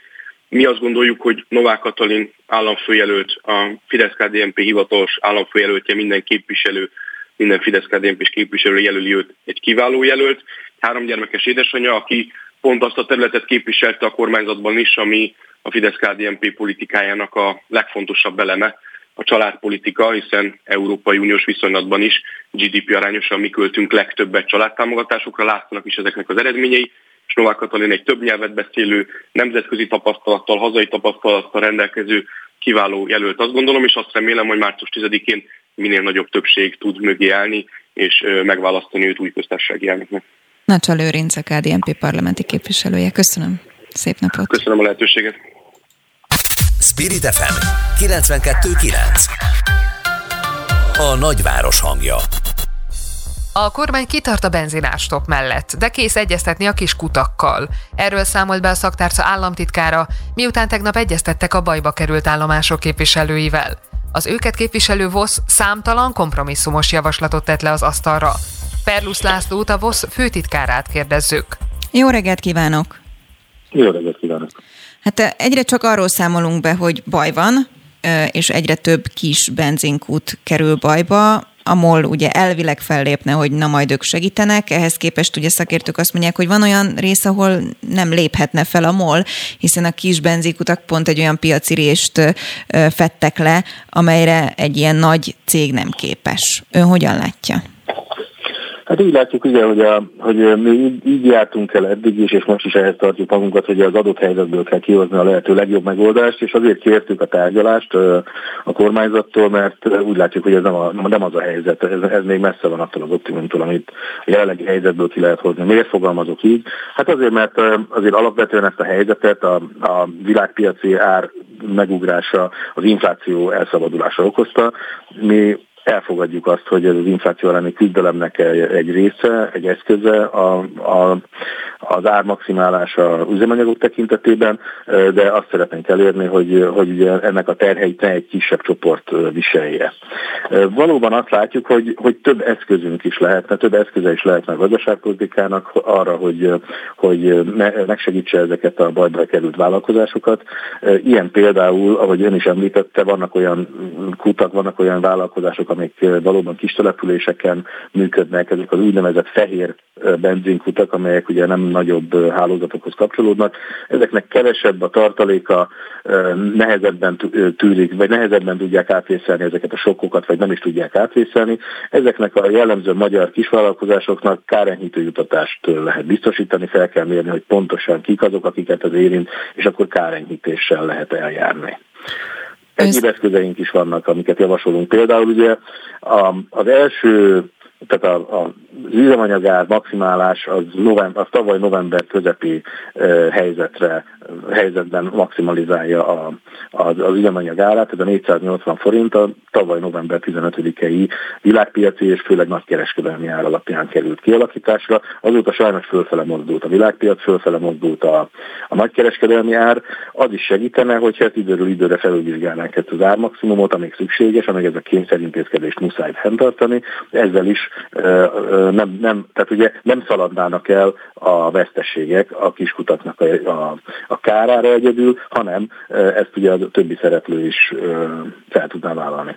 Mi azt gondoljuk, hogy Novák Katalin államfőjelölt, a Fidesz-KDNP hivatalos államfőjelöltje minden képviselő minden fidesz kdnp képviselő jelöli őt egy kiváló jelölt. Három gyermekes édesanyja, aki pont azt a területet képviselte a kormányzatban is, ami a Fidesz-KDNP politikájának a legfontosabb eleme, a családpolitika, hiszen Európai Uniós viszonylatban is GDP arányosan mi költünk legtöbbet családtámogatásokra, látszanak is ezeknek az eredményei, Novák Katalin egy több nyelvet beszélő, nemzetközi tapasztalattal, hazai tapasztalattal rendelkező kiváló jelölt, azt gondolom, és azt remélem, hogy március 10-én minél nagyobb többség tud mögé állni, és megválasztani őt új köztársasági elnöknek. Nacsa Lőrinc, a KDNP parlamenti képviselője. Köszönöm. Szép napot. Köszönöm a lehetőséget. Spirit FM 92.9 A nagyváros hangja a kormány kitart a benzinástop mellett, de kész egyeztetni a kis kutakkal. Erről számolt be a szaktárca államtitkára, miután tegnap egyeztettek a bajba került állomások képviselőivel. Az őket képviselő VOSZ számtalan kompromisszumos javaslatot tett le az asztalra. Perlusz Lászlót, a VOSZ főtitkárát kérdezzük. Jó reggelt kívánok! Jó reggelt kívánok! Hát egyre csak arról számolunk be, hogy baj van, és egyre több kis benzinkút kerül bajba a MOL ugye elvileg fellépne, hogy na majd ők segítenek, ehhez képest ugye szakértők azt mondják, hogy van olyan rész, ahol nem léphetne fel a MOL, hiszen a kis benzikutak pont egy olyan piaci részt fettek le, amelyre egy ilyen nagy cég nem képes. Ön hogyan látja? Hát így látjuk ugye, hogy, a, hogy mi így, így jártunk el eddig is, és most is ehhez tartjuk magunkat, hogy az adott helyzetből kell kihozni a lehető legjobb megoldást, és azért kértük a tárgyalást a kormányzattól, mert úgy látjuk, hogy ez nem, a, nem az a helyzet, ez, ez még messze van attól az optimumtól, amit a jelenlegi helyzetből ki lehet hozni. Miért fogalmazok így? Hát azért, mert azért alapvetően ezt a helyzetet a, a világpiaci ár megugrása, az infláció elszabadulása okozta. Mi elfogadjuk azt, hogy ez az infláció elleni küzdelemnek egy része, egy eszköze a, a, az ármaximálás a üzemanyagok tekintetében, de azt szeretnénk elérni, hogy, hogy ugye ennek a terheit ne egy kisebb csoport viselje. Valóban azt látjuk, hogy, hogy több eszközünk is lehetne, több eszköze is lehetne a gazdaságpolitikának arra, hogy, hogy megsegítse ezeket a bajba került vállalkozásokat. Ilyen például, ahogy ön is említette, vannak olyan kutak, vannak olyan vállalkozások, amik valóban kis településeken működnek, ezek az úgynevezett fehér benzinkutak, amelyek ugye nem nagyobb hálózatokhoz kapcsolódnak. Ezeknek kevesebb a tartaléka, nehezebben tűrik, vagy nehezebben tudják átvészelni ezeket a sokkokat, vagy nem is tudják átvészelni. Ezeknek a jellemző magyar kisvállalkozásoknak kárenyhítő jutatást lehet biztosítani, fel kell mérni, hogy pontosan kik azok, akiket az érint, és akkor kárenyhítéssel lehet eljárni. Egyéb eszközeink is vannak, amiket javasolunk. Például ugye az első tehát a, a, üzemanyagár maximálás az, november, az tavaly november közepi e, helyzetre, helyzetben maximalizálja a, az, az üzemanyag árát, ez a 480 forint a tavaly november 15-i világpiaci és főleg nagykereskedelmi ár alapján került kialakításra. Azóta sajnos fölfele mozdult a világpiac, fölfele mozdult a, a nagykereskedelmi ár. Az is segítene, hogyha ezt időről időre felülvizsgálnánk ezt az ármaximumot, amíg szükséges, amíg ez a kényszerintézkedést muszáj fenntartani. Ezzel is nem, nem, tehát ugye nem szaladnának el a veszteségek a kiskutaknak a, a, a kárára egyedül, hanem ezt ugye a többi szereplő is fel tudná vállalni.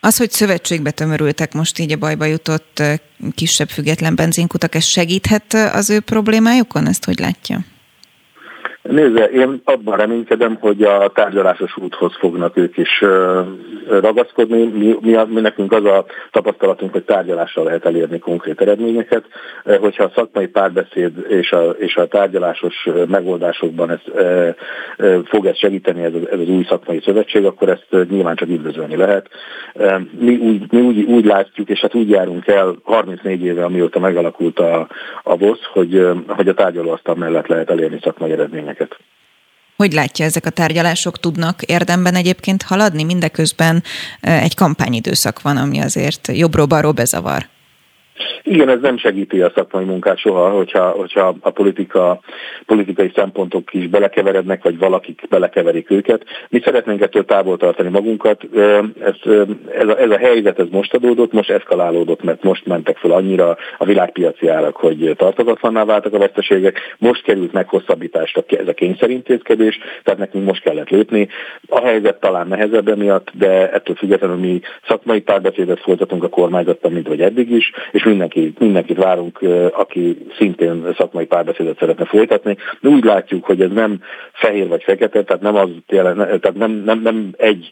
Az, hogy szövetségbe tömörültek most így a bajba jutott kisebb független benzinkutak, ez segíthet az ő problémájukon? Ezt hogy látja? Nézze, én abban reménykedem, hogy a tárgyalásos úthoz fognak ők is ragaszkodni. Mi, mi, mi nekünk az a tapasztalatunk, hogy tárgyalással lehet elérni konkrét eredményeket. Hogyha a szakmai párbeszéd és a, és a tárgyalásos megoldásokban ez, e, e, fog ez segíteni, ez, ez az új szakmai szövetség, akkor ezt nyilván csak üdvözölni lehet. Mi, úgy, mi úgy, úgy látjuk, és hát úgy járunk el 34 éve, amióta megalakult a, a VOSZ, hogy, hogy a tárgyalóasztal mellett lehet elérni szakmai eredményeket eredményeket. Hogy látja, ezek a tárgyalások tudnak érdemben egyébként haladni? Mindeközben egy kampányidőszak van, ami azért jobbról-balról bezavar. Igen, ez nem segíti a szakmai munkát soha, hogyha, hogyha a politika, politikai szempontok is belekeverednek, vagy valakik belekeverik őket. Mi szeretnénk ettől távol tartani magunkat. Ez, ez, a, ez a helyzet ez most adódott, most eszkalálódott, mert most mentek fel annyira a világpiaci árak, hogy tartozatlanná váltak a veszteségek. Most került meghosszabbításra ez a kényszerintézkedés, tehát nekünk most kellett lépni. A helyzet talán nehezebb emiatt, de ettől függetlenül mi szakmai párbeszédet folytatunk a kormányzattal, mint hogy eddig is, és mindenki, mindenkit várunk, aki szintén szakmai párbeszédet szeretne folytatni. De úgy látjuk, hogy ez nem fehér vagy fekete, tehát nem, az, tehát nem, nem, nem egy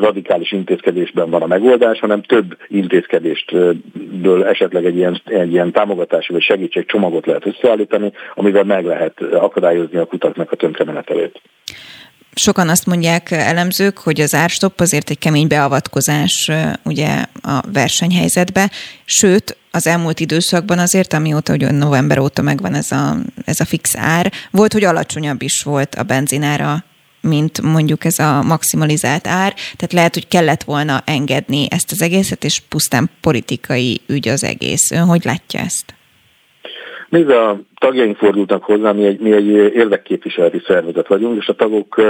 radikális intézkedésben van a megoldás, hanem több intézkedéstből esetleg egy ilyen, egy ilyen támogatási vagy segítségcsomagot lehet összeállítani, amivel meg lehet akadályozni a kutaknak a tönkremenetelét. Sokan azt mondják elemzők, hogy az árstopp azért egy kemény beavatkozás ugye a versenyhelyzetbe, sőt, az elmúlt időszakban azért, amióta, hogy november óta megvan ez a, ez a fix ár, volt, hogy alacsonyabb is volt a benzinára, mint mondjuk ez a maximalizált ár, tehát lehet, hogy kellett volna engedni ezt az egészet, és pusztán politikai ügy az egész. Ön hogy látja ezt? Nézd, a tagjaink fordultak hozzá, mi egy, mi egy érdekképviseleti szervezet vagyunk, és a tagok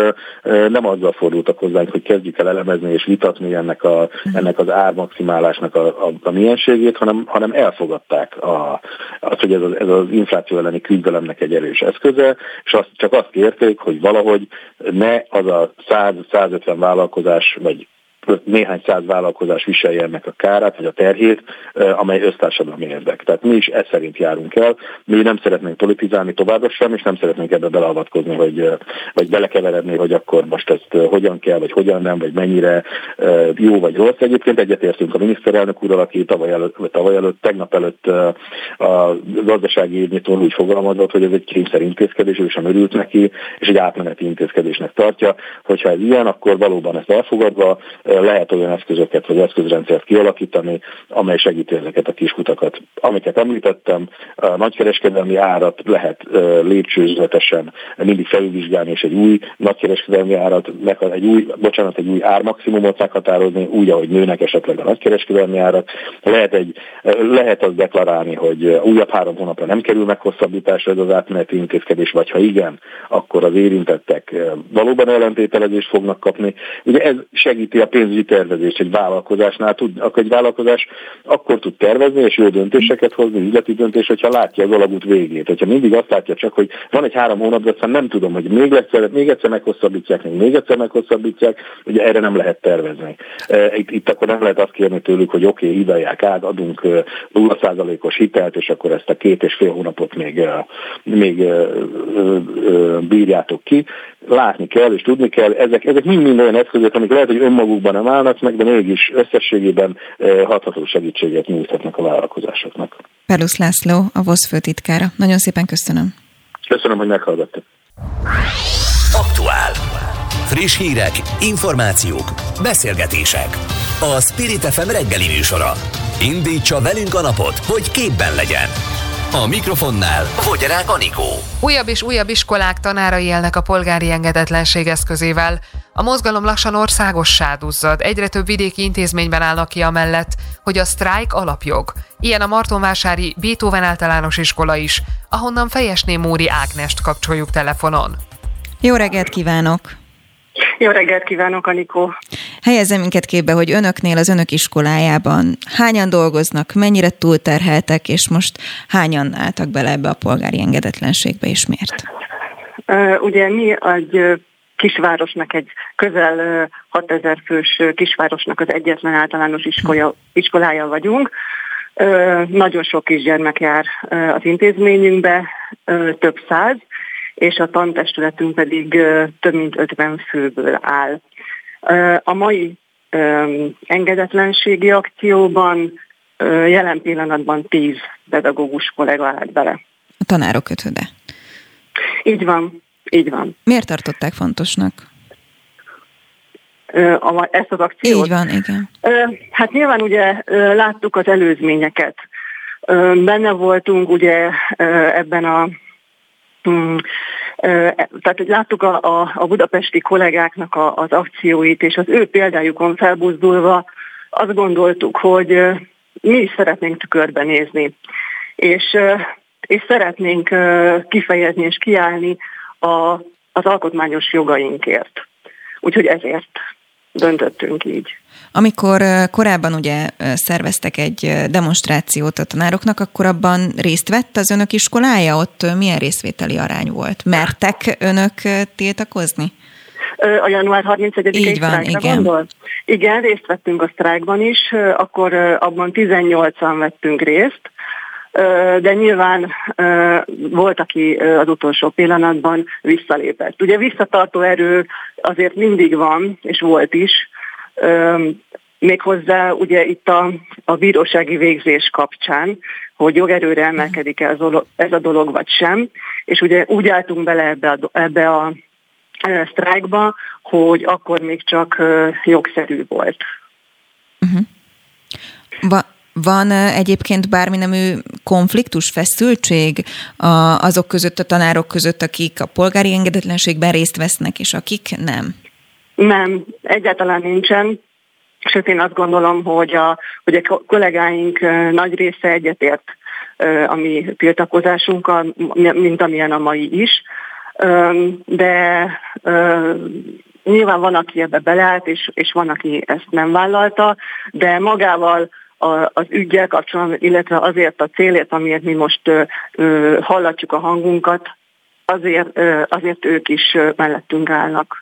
nem azzal fordultak hozzánk, hogy kezdjük el elemezni és vitatni ennek, a, ennek az ármaximálásnak a, a, a mienségét, hanem, hanem elfogadták a, azt, hogy ez az, ez az infláció elleni küzdelemnek egy erős eszköze, és azt, csak azt kérték, hogy valahogy ne az a 100-150 vállalkozás, vagy néhány száz vállalkozás viselje ennek a kárát, vagy a terhét, amely össztársadalmi érdek. Tehát mi is ez szerint járunk el. Mi nem szeretnénk politizálni továbbra sem, és nem szeretnénk ebbe beleavatkozni, vagy, vagy belekeveredni, hogy akkor most ezt hogyan kell, vagy hogyan nem, vagy mennyire jó vagy rossz. Egyébként egyetértünk a miniszterelnök úrral, aki tavaly előtt, tavaly előtt tegnap előtt a gazdasági évnyitón úgy fogalmazott, hogy ez egy kényszer intézkedés, ő sem örült neki, és egy átmeneti intézkedésnek tartja. Hogyha ez ilyen, akkor valóban ezt elfogadva lehet olyan eszközöket vagy eszközrendszert kialakítani, amely segíti ezeket a kiskutakat. Amiket említettem, a nagykereskedelmi árat lehet lépcsőzetesen mindig felülvizsgálni, és egy új nagykereskedelmi árat, egy új, bocsánat, egy új ármaximumot meghatározni, úgy, ahogy nőnek esetleg a nagykereskedelmi árak. Lehet, egy, lehet azt deklarálni, hogy újabb három hónapra nem kerül meghosszabbításra ez az átmeneti intézkedés, vagy ha igen, akkor az érintettek valóban ellentételezést fognak kapni. Ugye ez segíti a pénzügyi tervezést egy vállalkozásnál. Tud, akkor egy vállalkozás akkor tud tervezni és jó döntéseket hozni, üzleti döntés, hogyha látja az alagút végét. Hogyha mindig azt látja csak, hogy van egy három hónap, de aztán nem tudom, hogy még egyszer, még egyszer meghosszabbítják, még, még egyszer meghosszabbítják, ugye erre nem lehet tervezni. Itt, itt akkor nem lehet azt kérni tőlük, hogy oké, okay, idejják át, adunk 0%-os hitelt, és akkor ezt a két és fél hónapot még, még bírjátok ki. Látni kell és tudni kell, ezek, ezek mind-mind olyan eszközök, amik lehet, hogy önmagukban nem állnak meg, de mégis összességében hatható segítséget nyújthatnak a vállalkozásoknak. Pelusz László, a VOSZ főtitkára. Nagyon szépen köszönöm. Köszönöm, hogy meghallgattak. Aktuál. Friss hírek, információk, beszélgetések. A Spirit FM reggeli műsora. Indítsa velünk a napot, hogy képben legyen. A mikrofonnál Fogyarák Anikó. Újabb és újabb iskolák tanárai élnek a polgári engedetlenség eszközével. A mozgalom lassan országossá duzzad, egyre több vidéki intézményben állnak ki amellett, hogy a sztrájk alapjog. Ilyen a Martonvásári Beethoven általános iskola is, ahonnan Fejesné Móri Ágnest kapcsoljuk telefonon. Jó reggelt kívánok! Jó reggelt kívánok, Anikó! Helyezem minket képbe, hogy önöknél az önök iskolájában hányan dolgoznak, mennyire túlterheltek, és most hányan álltak bele ebbe a polgári engedetlenségbe, és miért? Ugye mi egy kisvárosnak, egy közel 6000 fős kisvárosnak az egyetlen általános iskola, iskolája vagyunk. Nagyon sok kisgyermek jár az intézményünkbe, több száz, és a tantestületünk pedig több mint 50 főből áll. A mai engedetlenségi akcióban jelen pillanatban 10 pedagógus kollega állt bele. A tanárok kötöde. Így van, így van. Miért tartották fontosnak? Ezt az akciót? Így van, igen. Hát nyilván ugye láttuk az előzményeket. Benne voltunk ugye ebben a Hmm. Tehát, hogy láttuk a, a, a budapesti kollégáknak a, az akcióit, és az ő példájukon felbuzdulva azt gondoltuk, hogy mi is szeretnénk tükörben nézni, és, és szeretnénk kifejezni és kiállni a, az alkotmányos jogainkért. Úgyhogy ezért döntöttünk így. Amikor korábban ugye szerveztek egy demonstrációt a tanároknak, akkor abban részt vett az önök iskolája? Ott milyen részvételi arány volt? Mertek önök tiltakozni? A január 31-i van, igen. gondol? Igen, részt vettünk a sztrájkban is, akkor abban 18-an vettünk részt, de nyilván volt, aki az utolsó pillanatban visszalépett. Ugye visszatartó erő azért mindig van, és volt is, Méghozzá ugye itt a, a bírósági végzés kapcsán, hogy jogerőre emelkedik ez ez a dolog vagy sem, és ugye úgy álltunk bele ebbe a, ebbe a sztrájkba, hogy akkor még csak jogszerű volt. Uh-huh. Va- van egyébként bármi nemű konfliktus, feszültség azok között, a tanárok között, akik a polgári engedetlenségben részt vesznek, és akik nem? Nem, egyáltalán nincsen. Sőt, én azt gondolom, hogy a, hogy a kollégáink nagy része egyetért a mi tiltakozásunkkal, mint amilyen a mai is. De nyilván van, aki ebbe beleállt, és, és van, aki ezt nem vállalta, de magával az ügyel kapcsolatban, illetve azért a célért, amiért mi most hallatjuk a hangunkat, azért, azért ők is mellettünk állnak.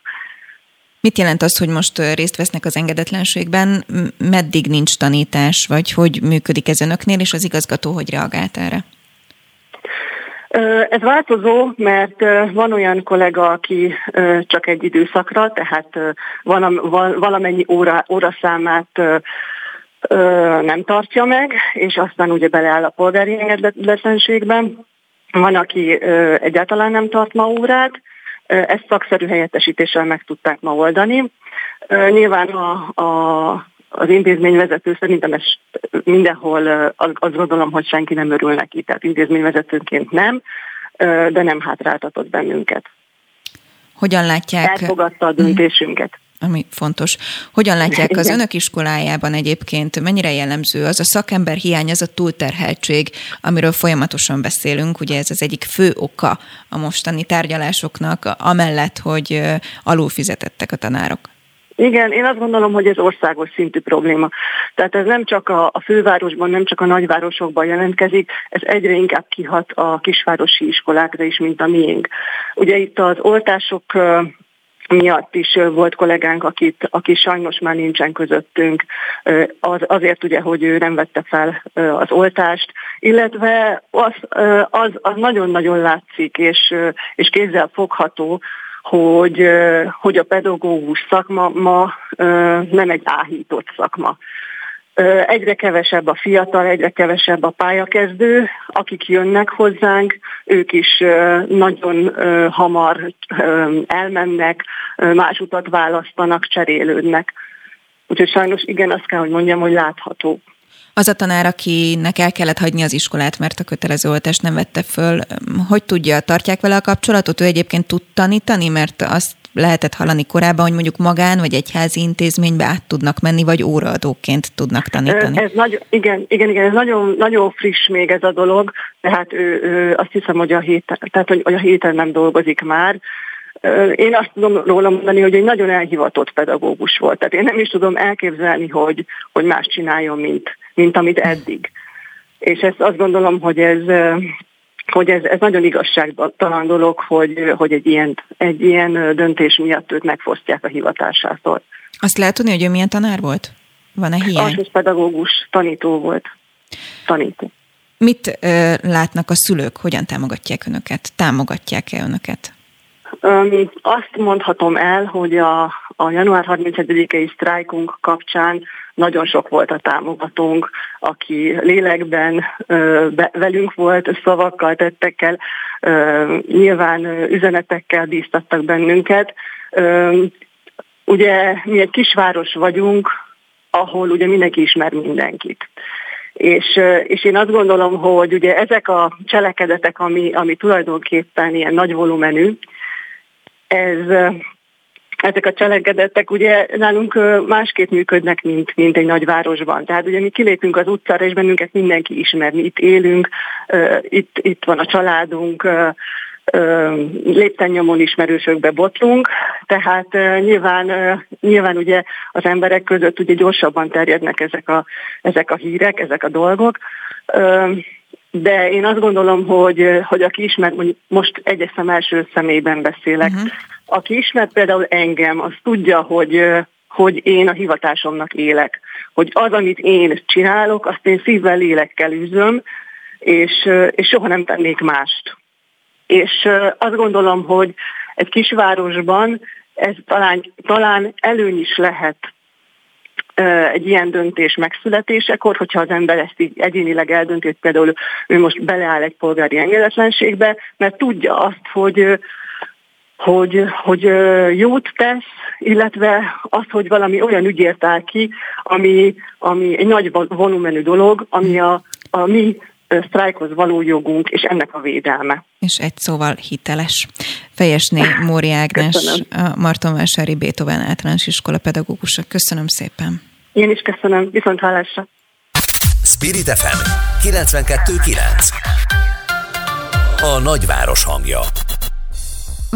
Mit jelent az, hogy most részt vesznek az engedetlenségben? Meddig nincs tanítás, vagy hogy működik ez önöknél, és az igazgató hogy reagált erre? Ez változó, mert van olyan kollega, aki csak egy időszakra, tehát valamennyi óra, óraszámát nem tartja meg, és aztán ugye beleáll a polgári engedetlenségben. Van, aki egyáltalán nem tart ma órát, ezt szakszerű helyettesítéssel meg tudták ma oldani. Nyilván a, a, az intézményvezető szerintem ez mindenhol azt gondolom, hogy senki nem örül neki, tehát intézményvezetőként nem, de nem hátráltatott bennünket. Hogyan látják? Elfogadta a döntésünket ami fontos. Hogyan látják az önök iskolájában egyébként, mennyire jellemző az a szakember hiány, az a túlterheltség, amiről folyamatosan beszélünk, ugye ez az egyik fő oka a mostani tárgyalásoknak, amellett, hogy alul fizetettek a tanárok. Igen, én azt gondolom, hogy ez országos szintű probléma. Tehát ez nem csak a, a fővárosban, nem csak a nagyvárosokban jelentkezik, ez egyre inkább kihat a kisvárosi iskolákra is, mint a miénk. Ugye itt az oltások miatt is volt kollégánk, akit, aki sajnos már nincsen közöttünk, az, azért ugye, hogy ő nem vette fel az oltást, illetve az, az, az nagyon-nagyon látszik, és, és kézzel fogható, hogy, hogy a pedagógus szakma ma nem egy áhított szakma. Egyre kevesebb a fiatal, egyre kevesebb a pályakezdő, akik jönnek hozzánk, ők is nagyon hamar elmennek, más utat választanak, cserélődnek. Úgyhogy sajnos igen, azt kell, hogy mondjam, hogy látható. Az a tanár, akinek el kellett hagyni az iskolát, mert a kötelező oltást nem vette föl, hogy tudja, tartják vele a kapcsolatot? Ő egyébként tud tanítani, mert azt lehetett hallani korábban, hogy mondjuk magán vagy egyházi intézménybe át tudnak menni, vagy óraadóként tudnak tanítani. Ez nagy, igen, igen, igen, ez nagyon, nagyon friss még ez a dolog, tehát ő, ő azt hiszem, hogy a héten, tehát, hogy, a héten nem dolgozik már, én azt tudom róla mondani, hogy egy nagyon elhivatott pedagógus volt. Tehát én nem is tudom elképzelni, hogy, hogy más csináljon, mint, mint amit eddig. És ezt azt gondolom, hogy ez, hogy ez, ez nagyon igazságtalan dolog, hogy, hogy egy, ilyen, egy ilyen döntés miatt őt megfosztják a hivatásától. Azt lehet tudni, hogy ő milyen tanár volt? Van-e hiány? Alsós pedagógus, tanító volt. Tanító. Mit ö, látnak a szülők, hogyan támogatják önöket? Támogatják-e önöket? Um, azt mondhatom el, hogy a, a január 31-i sztrájkunk kapcsán nagyon sok volt a támogatónk, aki lélekben be, velünk volt, szavakkal, tettekkel, nyilván üzenetekkel bíztattak bennünket. Ugye mi egy kisváros vagyunk, ahol ugye mindenki ismer mindenkit. És, és én azt gondolom, hogy ugye ezek a cselekedetek, ami, ami tulajdonképpen ilyen nagy volumenű, ez ezek a cselekedetek ugye nálunk másképp működnek, mint, mint egy nagyvárosban. Tehát ugye mi kilépünk az utcára, és bennünket mindenki ismer. Mi itt élünk, itt, itt van a családunk, lépten nyomon ismerősökbe botlunk, tehát nyilván, nyilván ugye az emberek között ugye gyorsabban terjednek ezek a, ezek a hírek, ezek a dolgok de én azt gondolom, hogy, hogy aki ismer, most egyes szem első személyben beszélek, uh-huh. Aki ismer például engem, az tudja, hogy, hogy én a hivatásomnak élek. Hogy az, amit én csinálok, azt én szívvel, lélekkel üzöm, és, és soha nem tennék mást. És azt gondolom, hogy egy kisvárosban ez talán, talán előny is lehet egy ilyen döntés megszületésekor, hogyha az ember ezt így egyénileg eldönti, például ő most beleáll egy polgári engedetlenségbe, mert tudja azt, hogy hogy, hogy jót tesz, illetve azt, hogy valami olyan ügyért áll ki, ami, ami egy nagy volumenű dolog, ami a, a mi sztrájkhoz való jogunk, és ennek a védelme. És egy szóval hiteles. Fejesné Móri Ágnes, a Martonvásári Beethoven általános iskola pedagógusa. Köszönöm szépen. Én is köszönöm. Viszont hallásra. Spirit FM 92.9 A nagyváros hangja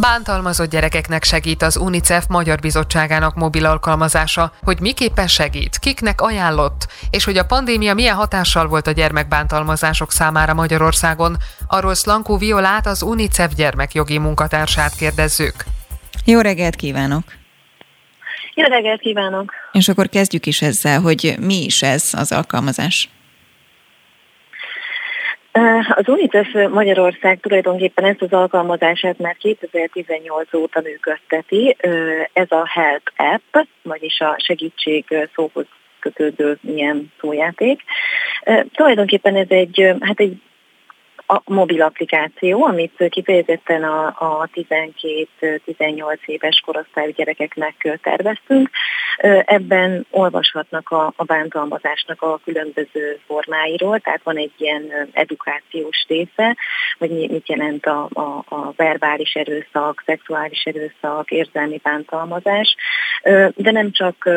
Bántalmazott gyerekeknek segít az UNICEF Magyar Bizottságának mobil alkalmazása, hogy miképpen segít, kiknek ajánlott, és hogy a pandémia milyen hatással volt a gyermekbántalmazások számára Magyarországon. Arról Szlankó Violát, az UNICEF gyermekjogi munkatársát kérdezzük. Jó reggelt kívánok! Jó reggelt kívánok! És akkor kezdjük is ezzel, hogy mi is ez az alkalmazás. Az UNICEF Magyarország tulajdonképpen ezt az alkalmazását már 2018 óta működteti. Ez a Help App, vagyis a segítség szóhoz kötődő ilyen szójáték. Tulajdonképpen ez egy, hát egy a mobil applikáció, amit kifejezetten a, a 12-18 éves korosztályú gyerekeknek terveztünk. Ebben olvashatnak a, a bántalmazásnak a különböző formáiról, tehát van egy ilyen edukációs része, hogy mit jelent a, a, a verbális erőszak, szexuális erőszak, érzelmi bántalmazás, de nem csak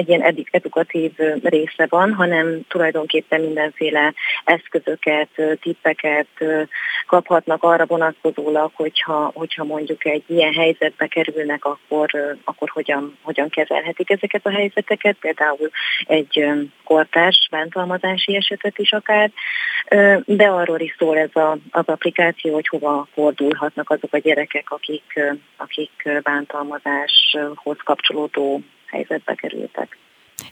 egy ilyen edukatív része van, hanem tulajdonképpen mindenféle eszközöket, tippeket kaphatnak arra vonatkozólag, hogyha, hogyha mondjuk egy ilyen helyzetbe kerülnek, akkor, akkor hogyan, hogyan kezelhetik ezeket a helyzeteket, például egy kortárs bántalmazási esetet is akár, de arról is szól ez a, az applikáció, hogy hova fordulhatnak azok a gyerekek, akik, akik bántalmazáshoz kapcsolódó helyzetbe kerültek.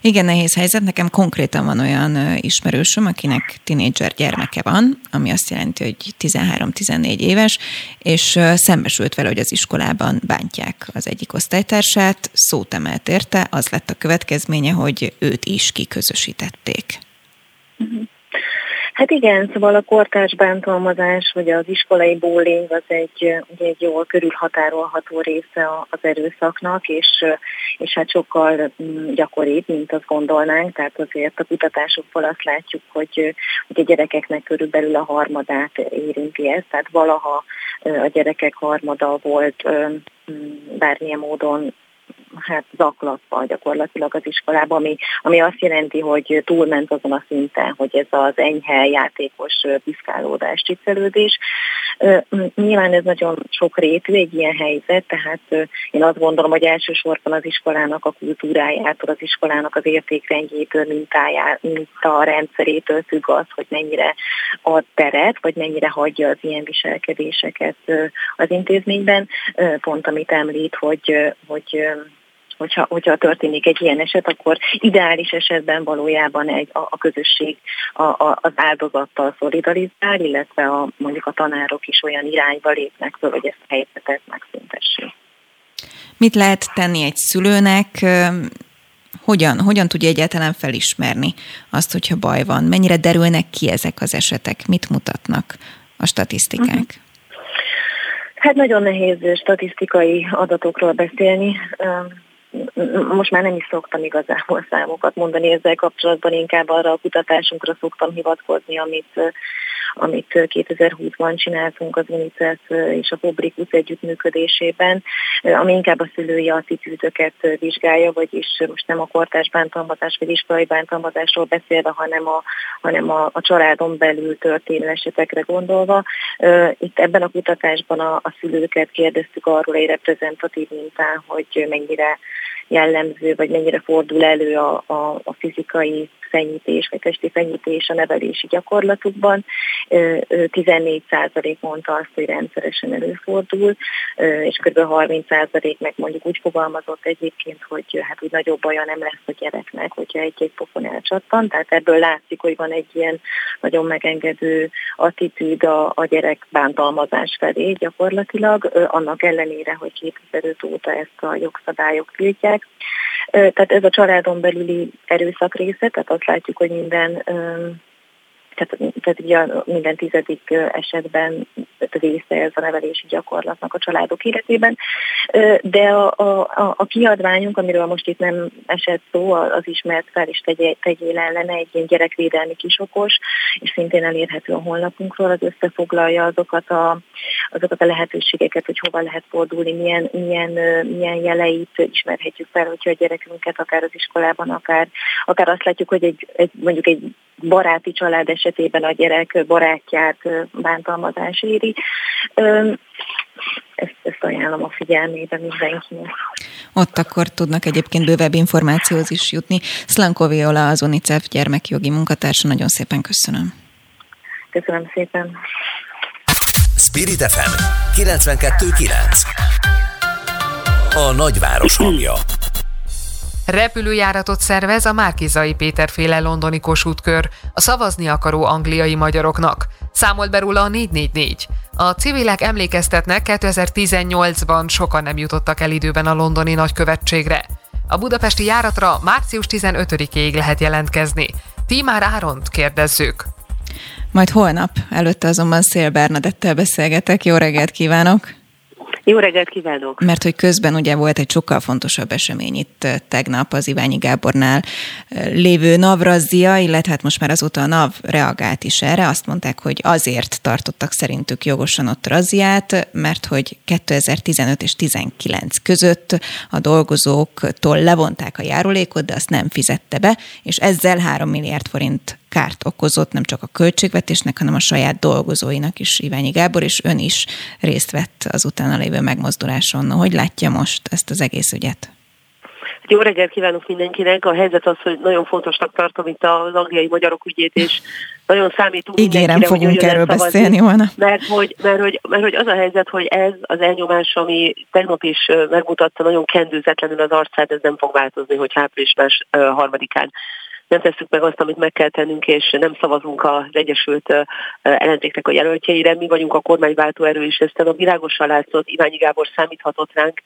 Igen, nehéz helyzet. Nekem konkrétan van olyan ismerősöm, akinek tinédzser gyermeke van, ami azt jelenti, hogy 13-14 éves, és szembesült vele, hogy az iskolában bántják az egyik osztálytársát, szót emelt érte, az lett a következménye, hogy őt is kiközösítették. Uh-huh. Hát igen, szóval a kortárs bántalmazás, vagy az iskolai bullying az egy, egy jól körülhatárolható része az erőszaknak, és, és hát sokkal mm, gyakoribb, mint azt gondolnánk, tehát azért a kutatásokból azt látjuk, hogy, hogy a gyerekeknek körülbelül a harmadát érinti ez, tehát valaha a gyerekek harmada volt bármilyen módon hát zaklatva gyakorlatilag az iskolában, ami, ami azt jelenti, hogy túlment azon a szinten, hogy ez az enyhe játékos piszkálódás, csiccelődés. Nyilván ez nagyon sok rétű egy ilyen helyzet, tehát én azt gondolom, hogy elsősorban az iskolának a kultúrájától, az iskolának az értékrendjétől, mintájá, minta rendszerétől függ az, hogy mennyire ad teret, vagy mennyire hagyja az ilyen viselkedéseket az intézményben. Pont amit említ, hogy, hogy hogyha, hogyha történik egy ilyen eset, akkor ideális esetben valójában egy, a, a közösség a, a, az áldozattal szolidarizál, illetve a, mondjuk a tanárok is olyan irányba lépnek föl, hogy ezt a helyzetet megszüntessék. Mit lehet tenni egy szülőnek? Hogyan, hogyan tudja egyáltalán felismerni azt, hogyha baj van? Mennyire derülnek ki ezek az esetek? Mit mutatnak a statisztikák? Uh-huh. Hát nagyon nehéz statisztikai adatokról beszélni most már nem is szoktam igazából számokat mondani ezzel kapcsolatban, inkább arra a kutatásunkra szoktam hivatkozni, amit, amit 2020-ban csináltunk az UNICEF és a Publikus együttműködésében, ami inkább a szülői attitűdöket vizsgálja, vagyis most nem a kortás bántalmazás vagy iskolai bántalmazásról beszélve, hanem a, hanem a, a családon belül történő esetekre gondolva. Itt ebben a kutatásban a, a szülőket kérdeztük arról egy reprezentatív mintán, hogy mennyire jellemző, vagy mennyire fordul elő a, a, a fizikai fenyítés, vagy testi fenyítés a nevelési gyakorlatukban. 14% mondta azt, hogy rendszeresen előfordul, és kb. 30% meg mondjuk úgy fogalmazott egyébként, hogy hát úgy nagyobb baja nem lesz a gyereknek, hogyha egy-egy pofon elcsattan. Tehát ebből látszik, hogy van egy ilyen nagyon megengedő attitűd a, a gyerek bántalmazás felé gyakorlatilag, annak ellenére, hogy 2005 óta ezt a jogszabályok tiltják. Tehát ez a családon belüli erőszak része, tehát azt látjuk, hogy minden tehát, tehát ugye minden tizedik esetben része ez a nevelési gyakorlatnak a családok életében. De a, a, a kiadványunk, amiről most itt nem esett szó, az ismert fel is tegyél, tegyél ellene egy ilyen gyerekvédelmi kisokos, és szintén elérhető a honlapunkról, az összefoglalja azokat a, azokat a lehetőségeket, hogy hova lehet fordulni, milyen, milyen, milyen jeleit ismerhetjük fel, hogyha a gyerekünket akár az iskolában, akár, akár azt látjuk, hogy egy, egy mondjuk egy baráti család esetében a gyerek barátját bántalmazás éri. Ezt, ezt ajánlom a figyelmébe mindenkinek. Ott akkor tudnak egyébként bővebb információhoz is jutni. Szlanko Viola, az UNICEF gyermekjogi munkatársa, nagyon szépen köszönöm. Köszönöm szépen. Spirit FM 92.9 A nagyváros hangja. Repülőjáratot szervez a Márkizai Péter féle londoni kosútkör a szavazni akaró angliai magyaroknak. Számolt be róla a 444. A civilek emlékeztetnek, 2018-ban sokan nem jutottak el időben a londoni nagykövetségre. A budapesti járatra március 15-ig lehet jelentkezni. Ti már Áront kérdezzük. Majd holnap, előtte azonban Szél Bernadettel beszélgetek. Jó reggelt kívánok! Jó reggelt kívánok! Mert hogy közben ugye volt egy sokkal fontosabb esemény itt tegnap az Iványi Gábornál lévő NAV-razzia, illetve hát most már azóta a NAV reagált is erre. Azt mondták, hogy azért tartottak szerintük jogosan ott razziát, mert hogy 2015 és 19 között a dolgozóktól levonták a járulékot, de azt nem fizette be, és ezzel 3 milliárd forint kárt okozott nem csak a költségvetésnek, hanem a saját dolgozóinak is, Iványi Gábor, és ön is részt vett az utána lévő megmozduláson. Hogy látja most ezt az egész ügyet? Jó reggelt kívánok mindenkinek! A helyzet az, hogy nagyon fontosnak tartom itt az angliai magyarok ügyét, és nagyon számítunk Ígérem, fogunk erről szavazni, beszélni volna. Mert hogy, mert, hogy, mert hogy az a helyzet, hogy ez az elnyomás, ami tegnap is megmutatta nagyon kendőzetlenül az arcát, ez nem fog változni, hogy április más harmadikán nem tesszük meg azt, amit meg kell tennünk, és nem szavazunk az Egyesült ellenzéknek a jelöltjeire. Mi vagyunk a kormányváltó erő, és ezt a világosan látszott, Iványi Gábor számíthatott ránk,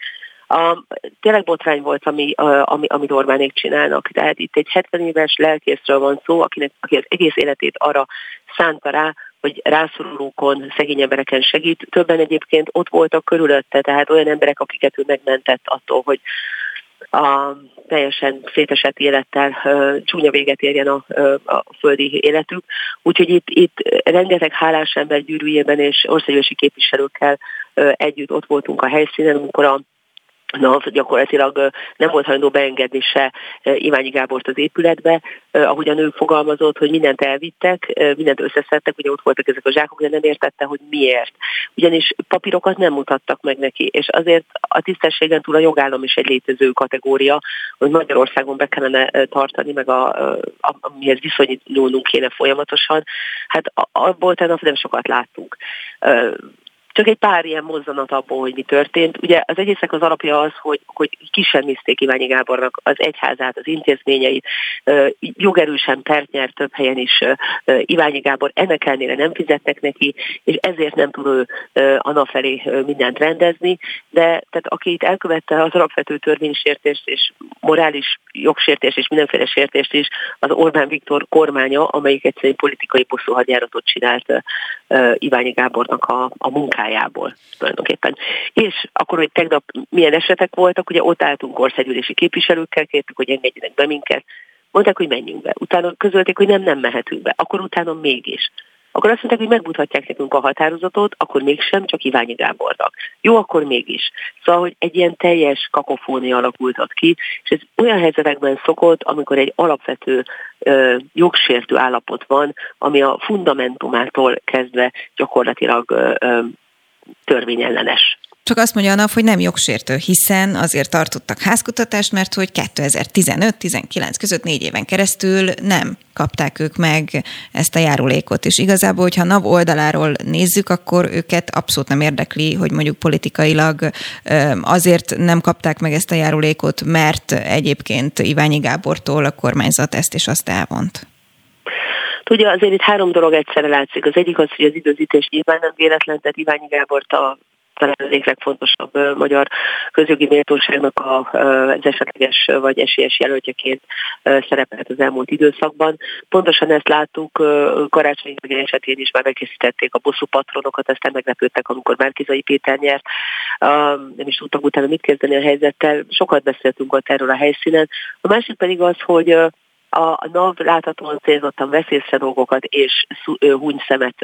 a, tényleg botrány volt, ami, ami, amit Orbánék csinálnak. Tehát itt egy 70 éves lelkészről van szó, akinek, aki az egész életét arra szánta rá, hogy rászorulókon, szegény embereken segít. Többen egyébként ott voltak körülötte, tehát olyan emberek, akiket ő megmentett attól, hogy a teljesen szétesett élettel csúnya véget érjen a, a földi életük. Úgyhogy itt, itt rengeteg hálás ember gyűrűjében és országgyűlési képviselőkkel együtt ott voltunk a helyszínen, amikor a Na, gyakorlatilag nem volt hajlandó beengedni se Iványi Gábort az épületbe, ahogy a nő fogalmazott, hogy mindent elvittek, mindent összeszedtek, ugye ott voltak ezek a zsákok, de nem értette, hogy miért. Ugyanis papírokat nem mutattak meg neki, és azért a tisztességen túl a jogállam is egy létező kategória, hogy Magyarországon be kellene tartani, meg a, a, amihez viszonyulnunk kéne folyamatosan. Hát abból tegnap nem sokat láttunk csak egy pár ilyen mozzanat abból, hogy mi történt. Ugye az egésznek az alapja az, hogy, hogy kisemmiszték Iványi Gábornak az egyházát, az intézményeit, jogerősen pert nyert több helyen is Iványi Gábor, ennek ellenére nem fizettek neki, és ezért nem tud ő a nap felé mindent rendezni, de tehát aki itt elkövette az alapvető törvénysértést és morális jogsértést és mindenféle sértést is, az Orbán Viktor kormánya, amelyik egyszerűen politikai bosszúhadjáratot csinált Iványi Gábornak a, a munkáját munkájából tulajdonképpen. És akkor, hogy tegnap milyen esetek voltak, ugye ott álltunk országgyűlési képviselőkkel, kértük, hogy engedjenek be minket, mondták, hogy menjünk be. Utána közölték, hogy nem, nem mehetünk be. Akkor utána mégis. Akkor azt mondták, hogy megmutatják nekünk a határozatot, akkor mégsem, csak Iványi Gábornak. Jó, akkor mégis. Szóval, hogy egy ilyen teljes kakofónia alakult ott ki, és ez olyan helyzetekben szokott, amikor egy alapvető ö, jogsértő állapot van, ami a fundamentumától kezdve gyakorlatilag ö, ö, törvényellenes. Csak azt mondja a NAV, hogy nem jogsértő, hiszen azért tartottak házkutatást, mert hogy 2015-19 között négy éven keresztül nem kapták ők meg ezt a járulékot. És igazából, hogyha NAV oldaláról nézzük, akkor őket abszolút nem érdekli, hogy mondjuk politikailag azért nem kapták meg ezt a járulékot, mert egyébként Iványi Gábortól a kormányzat ezt és azt elvont. Tudja, azért itt három dolog egyszerre látszik. Az egyik az, hogy az időzítés nyilván nem véletlen, tehát Iványi Gábort a talán az egyik legfontosabb magyar közjogi méltóságnak az esetleges vagy esélyes jelöltjeként szerepelt az elmúlt időszakban. Pontosan ezt láttuk, Karácsony esetén is már megkészítették a bosszú patronokat, aztán meglepődtek, amikor Márkizai Péter nyert. Nem is tudtak utána mit kezdeni a helyzettel. Sokat beszéltünk ott erről a helyszínen. A másik pedig az, hogy a NAV láthatóan célzottan veszélyszerű dolgokat és húny szemet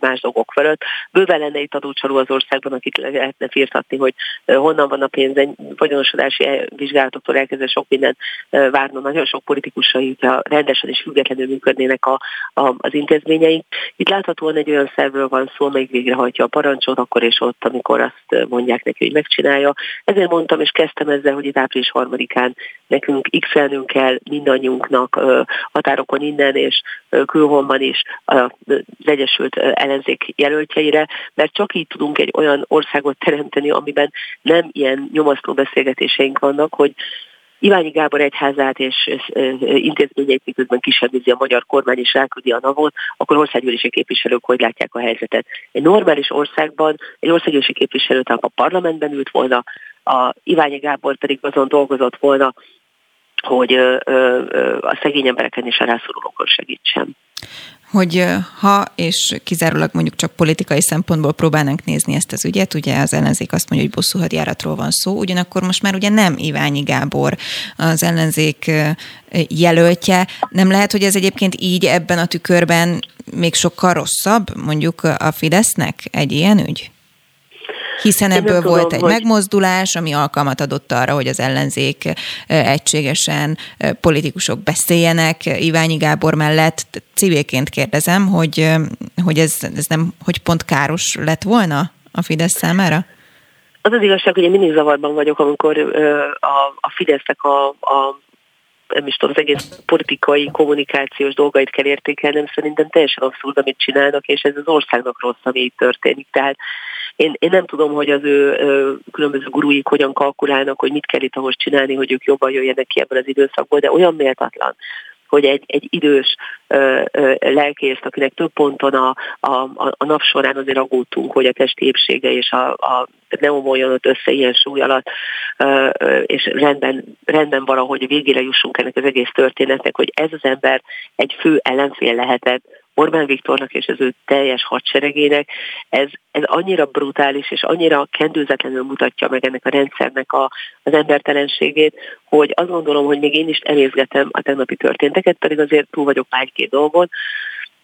más dolgok fölött. Bőven lenne itt adócsaló az országban, akit lehetne firtatni, hogy honnan van a pénz, vagyonosodási vizsgálatoktól elkezdve sok minden várna nagyon sok politikusra, hogyha rendesen és függetlenül működnének a, a, az intézményeink. Itt láthatóan egy olyan szervről van szó, amelyik végrehajtja a parancsot, akkor és ott, amikor azt mondják neki, hogy megcsinálja. Ezért mondtam és kezdtem ezzel, hogy itt április harmadikán nekünk x kell mindannyiunknak, vannak határokon innen és külhonnan is az Egyesült Ellenzék jelöltjeire, mert csak így tudunk egy olyan országot teremteni, amiben nem ilyen nyomasztó beszélgetéseink vannak, hogy Iványi Gábor egyházát és intézményeit miközben kisemmizi a magyar kormány és ráküldi a navot, akkor országgyűlési képviselők hogy látják a helyzetet. Egy normális országban egy országgyűlési képviselő a parlamentben ült volna, a Iványi Gábor pedig azon dolgozott volna, hogy a szegény embereken és a rászorulókon segítsen. hogy ha és kizárólag mondjuk csak politikai szempontból próbálnánk nézni ezt az ügyet, ugye az ellenzék azt mondja, hogy bosszú hadjáratról van szó, ugyanakkor most már ugye nem Iványi Gábor az ellenzék jelöltje. Nem lehet, hogy ez egyébként így ebben a tükörben még sokkal rosszabb mondjuk a Fidesznek egy ilyen ügy? Hiszen ebből tudom, volt egy hogy... megmozdulás, ami alkalmat adott arra, hogy az ellenzék egységesen politikusok beszéljenek Iványi Gábor mellett. Civilként kérdezem, hogy, hogy ez, ez nem, hogy pont káros lett volna a Fidesz számára? Az az igazság, hogy én mindig zavarban vagyok, amikor a, a Fidesznek a, a nem is tudom, az egész politikai, kommunikációs dolgait kell értékelnem, szerintem teljesen abszurd, amit csinálnak, és ez az országnak rossz, ami így történik. Tehát én, én nem tudom, hogy az ő ö, különböző guruik hogyan kalkulálnak, hogy mit kell itt ahhoz csinálni, hogy ők jobban jöjjenek ki ebből az időszakból, de olyan méltatlan, hogy egy, egy idős ö, ö, lelkészt, akinek több ponton a, a, a nap során azért aggódtunk, hogy a testi épsége és a, a nem omoljon ott össze ilyen súly alatt, ö, ö, és rendben, rendben valahogy végére jussunk ennek az egész történetnek, hogy ez az ember egy fő ellenfél lehetett Orbán Viktornak és az ő teljes hadseregének, ez, ez annyira brutális és annyira kendőzetlenül mutatja meg ennek a rendszernek a, az embertelenségét, hogy azt gondolom, hogy még én is elézgetem a tegnapi történteket, pedig azért túl vagyok egy-két dolgon,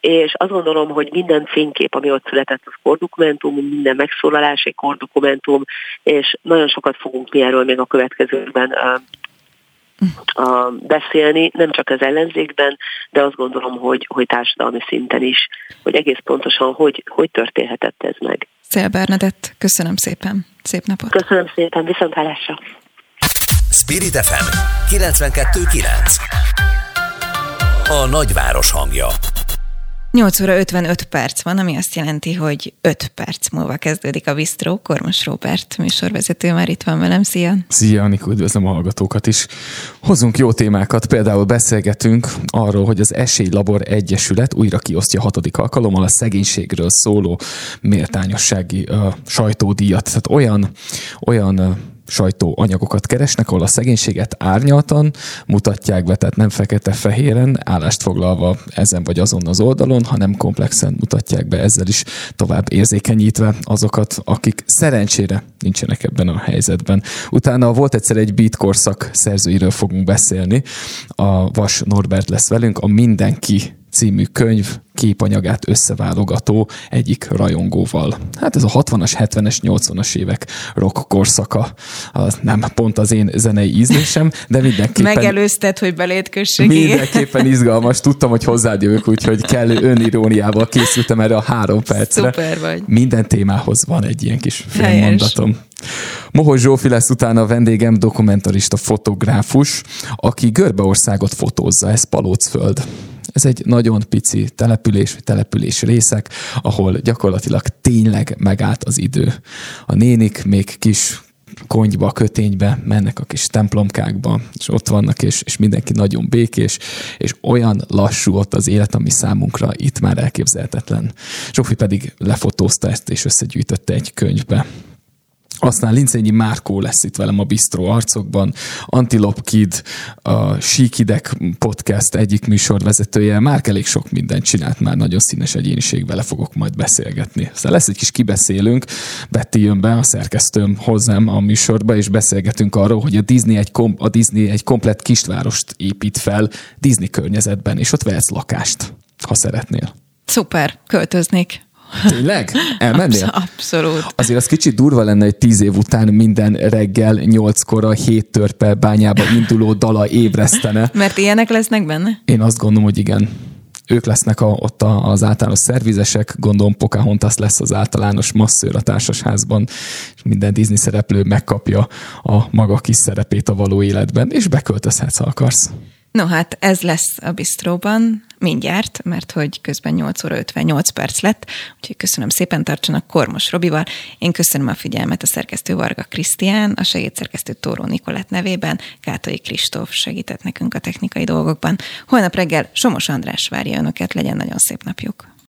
és azt gondolom, hogy minden fénykép, ami ott született, az kordokumentum, minden megszólalás egy kordokumentum, és nagyon sokat fogunk mi erről még a következőkben a, beszélni, nem csak az ellenzékben, de azt gondolom, hogy, hogy társadalmi szinten is, hogy egész pontosan hogy, hogy történhetett ez meg. Szél Bernadett, köszönöm szépen. Szép napot. Köszönöm szépen, viszont hálásra. Spirit FM 92.9 A nagyváros hangja 8 óra 55 perc van, ami azt jelenti, hogy 5 perc múlva kezdődik a Bistró. Kormos Robert műsorvezető már itt van velem. Szia! Szia, Anikó, üdvözlöm a hallgatókat is. Hozunk jó témákat, például beszélgetünk arról, hogy az Esélylabor Egyesület újra kiosztja hatodik alkalommal a szegénységről szóló méltányossági uh, sajtódíjat. Tehát olyan, olyan uh, sajtóanyagokat keresnek, ahol a szegénységet árnyaltan mutatják be, tehát nem fekete-fehéren, állást foglalva ezen vagy azon az oldalon, hanem komplexen mutatják be ezzel is tovább érzékenyítve azokat, akik szerencsére nincsenek ebben a helyzetben. Utána volt egyszer egy beat korszak szerzőiről fogunk beszélni. A Vas Norbert lesz velünk, a Mindenki című könyv képanyagát összeválogató egyik rajongóval. Hát ez a 60-as, 70-es, 80-as évek rock korszaka. Az nem pont az én zenei ízlésem, de mindenképpen... Megelőzted, hogy belétkössek. Mindenképpen izgalmas. Tudtam, hogy hozzád jövök, úgyhogy kellő öniróniával készültem erre a három percre. Szuper vagy. Minden témához van egy ilyen kis mondatom. Mohos Zsófi lesz utána a vendégem, dokumentarista, fotográfus, aki Görbeországot fotózza, ez Palócföld. Ez egy nagyon pici település, vagy település részek, ahol gyakorlatilag tényleg megállt az idő. A nénik még kis konyba, köténybe mennek a kis templomkákba, és ott vannak, és, és mindenki nagyon békés, és olyan lassú ott az élet, ami számunkra itt már elképzelhetetlen. Zsófi pedig lefotózta ezt, és összegyűjtötte egy könyvbe. Aztán Lincényi Márkó lesz itt velem a Bistro arcokban, Antilop Kid, a Síkidek podcast egyik műsorvezetője, már elég sok mindent csinált, már nagyon színes egyéniség, vele fogok majd beszélgetni. Aztán lesz egy kis kibeszélünk, Betty jön be, a szerkesztőm hozzám a műsorba, és beszélgetünk arról, hogy a Disney egy, kom- a Disney egy komplet kisvárost épít fel Disney környezetben, és ott vehetsz lakást, ha szeretnél. Szuper, költöznék. Tényleg? Elmennél? Abszolút. Azért az kicsit durva lenne, hogy tíz év után minden reggel nyolckor a hét törpe bányába induló dala ébresztene. Mert ilyenek lesznek benne? Én azt gondolom, hogy igen. Ők lesznek a, ott a, az általános szervizesek, gondolom Pocahontas lesz az általános masszőr a társasházban, és minden Disney szereplő megkapja a maga kis szerepét a való életben, és beköltözhetsz, ha akarsz. No hát ez lesz a bistróban mindjárt, mert hogy közben 8 óra 58 perc lett, úgyhogy köszönöm szépen, tartsanak Kormos Robival. Én köszönöm a figyelmet a szerkesztő Varga Krisztián, a segédszerkesztő Tóró Nikolett nevében, Kátai Kristóf segített nekünk a technikai dolgokban. Holnap reggel Somos András várja önöket, legyen nagyon szép napjuk.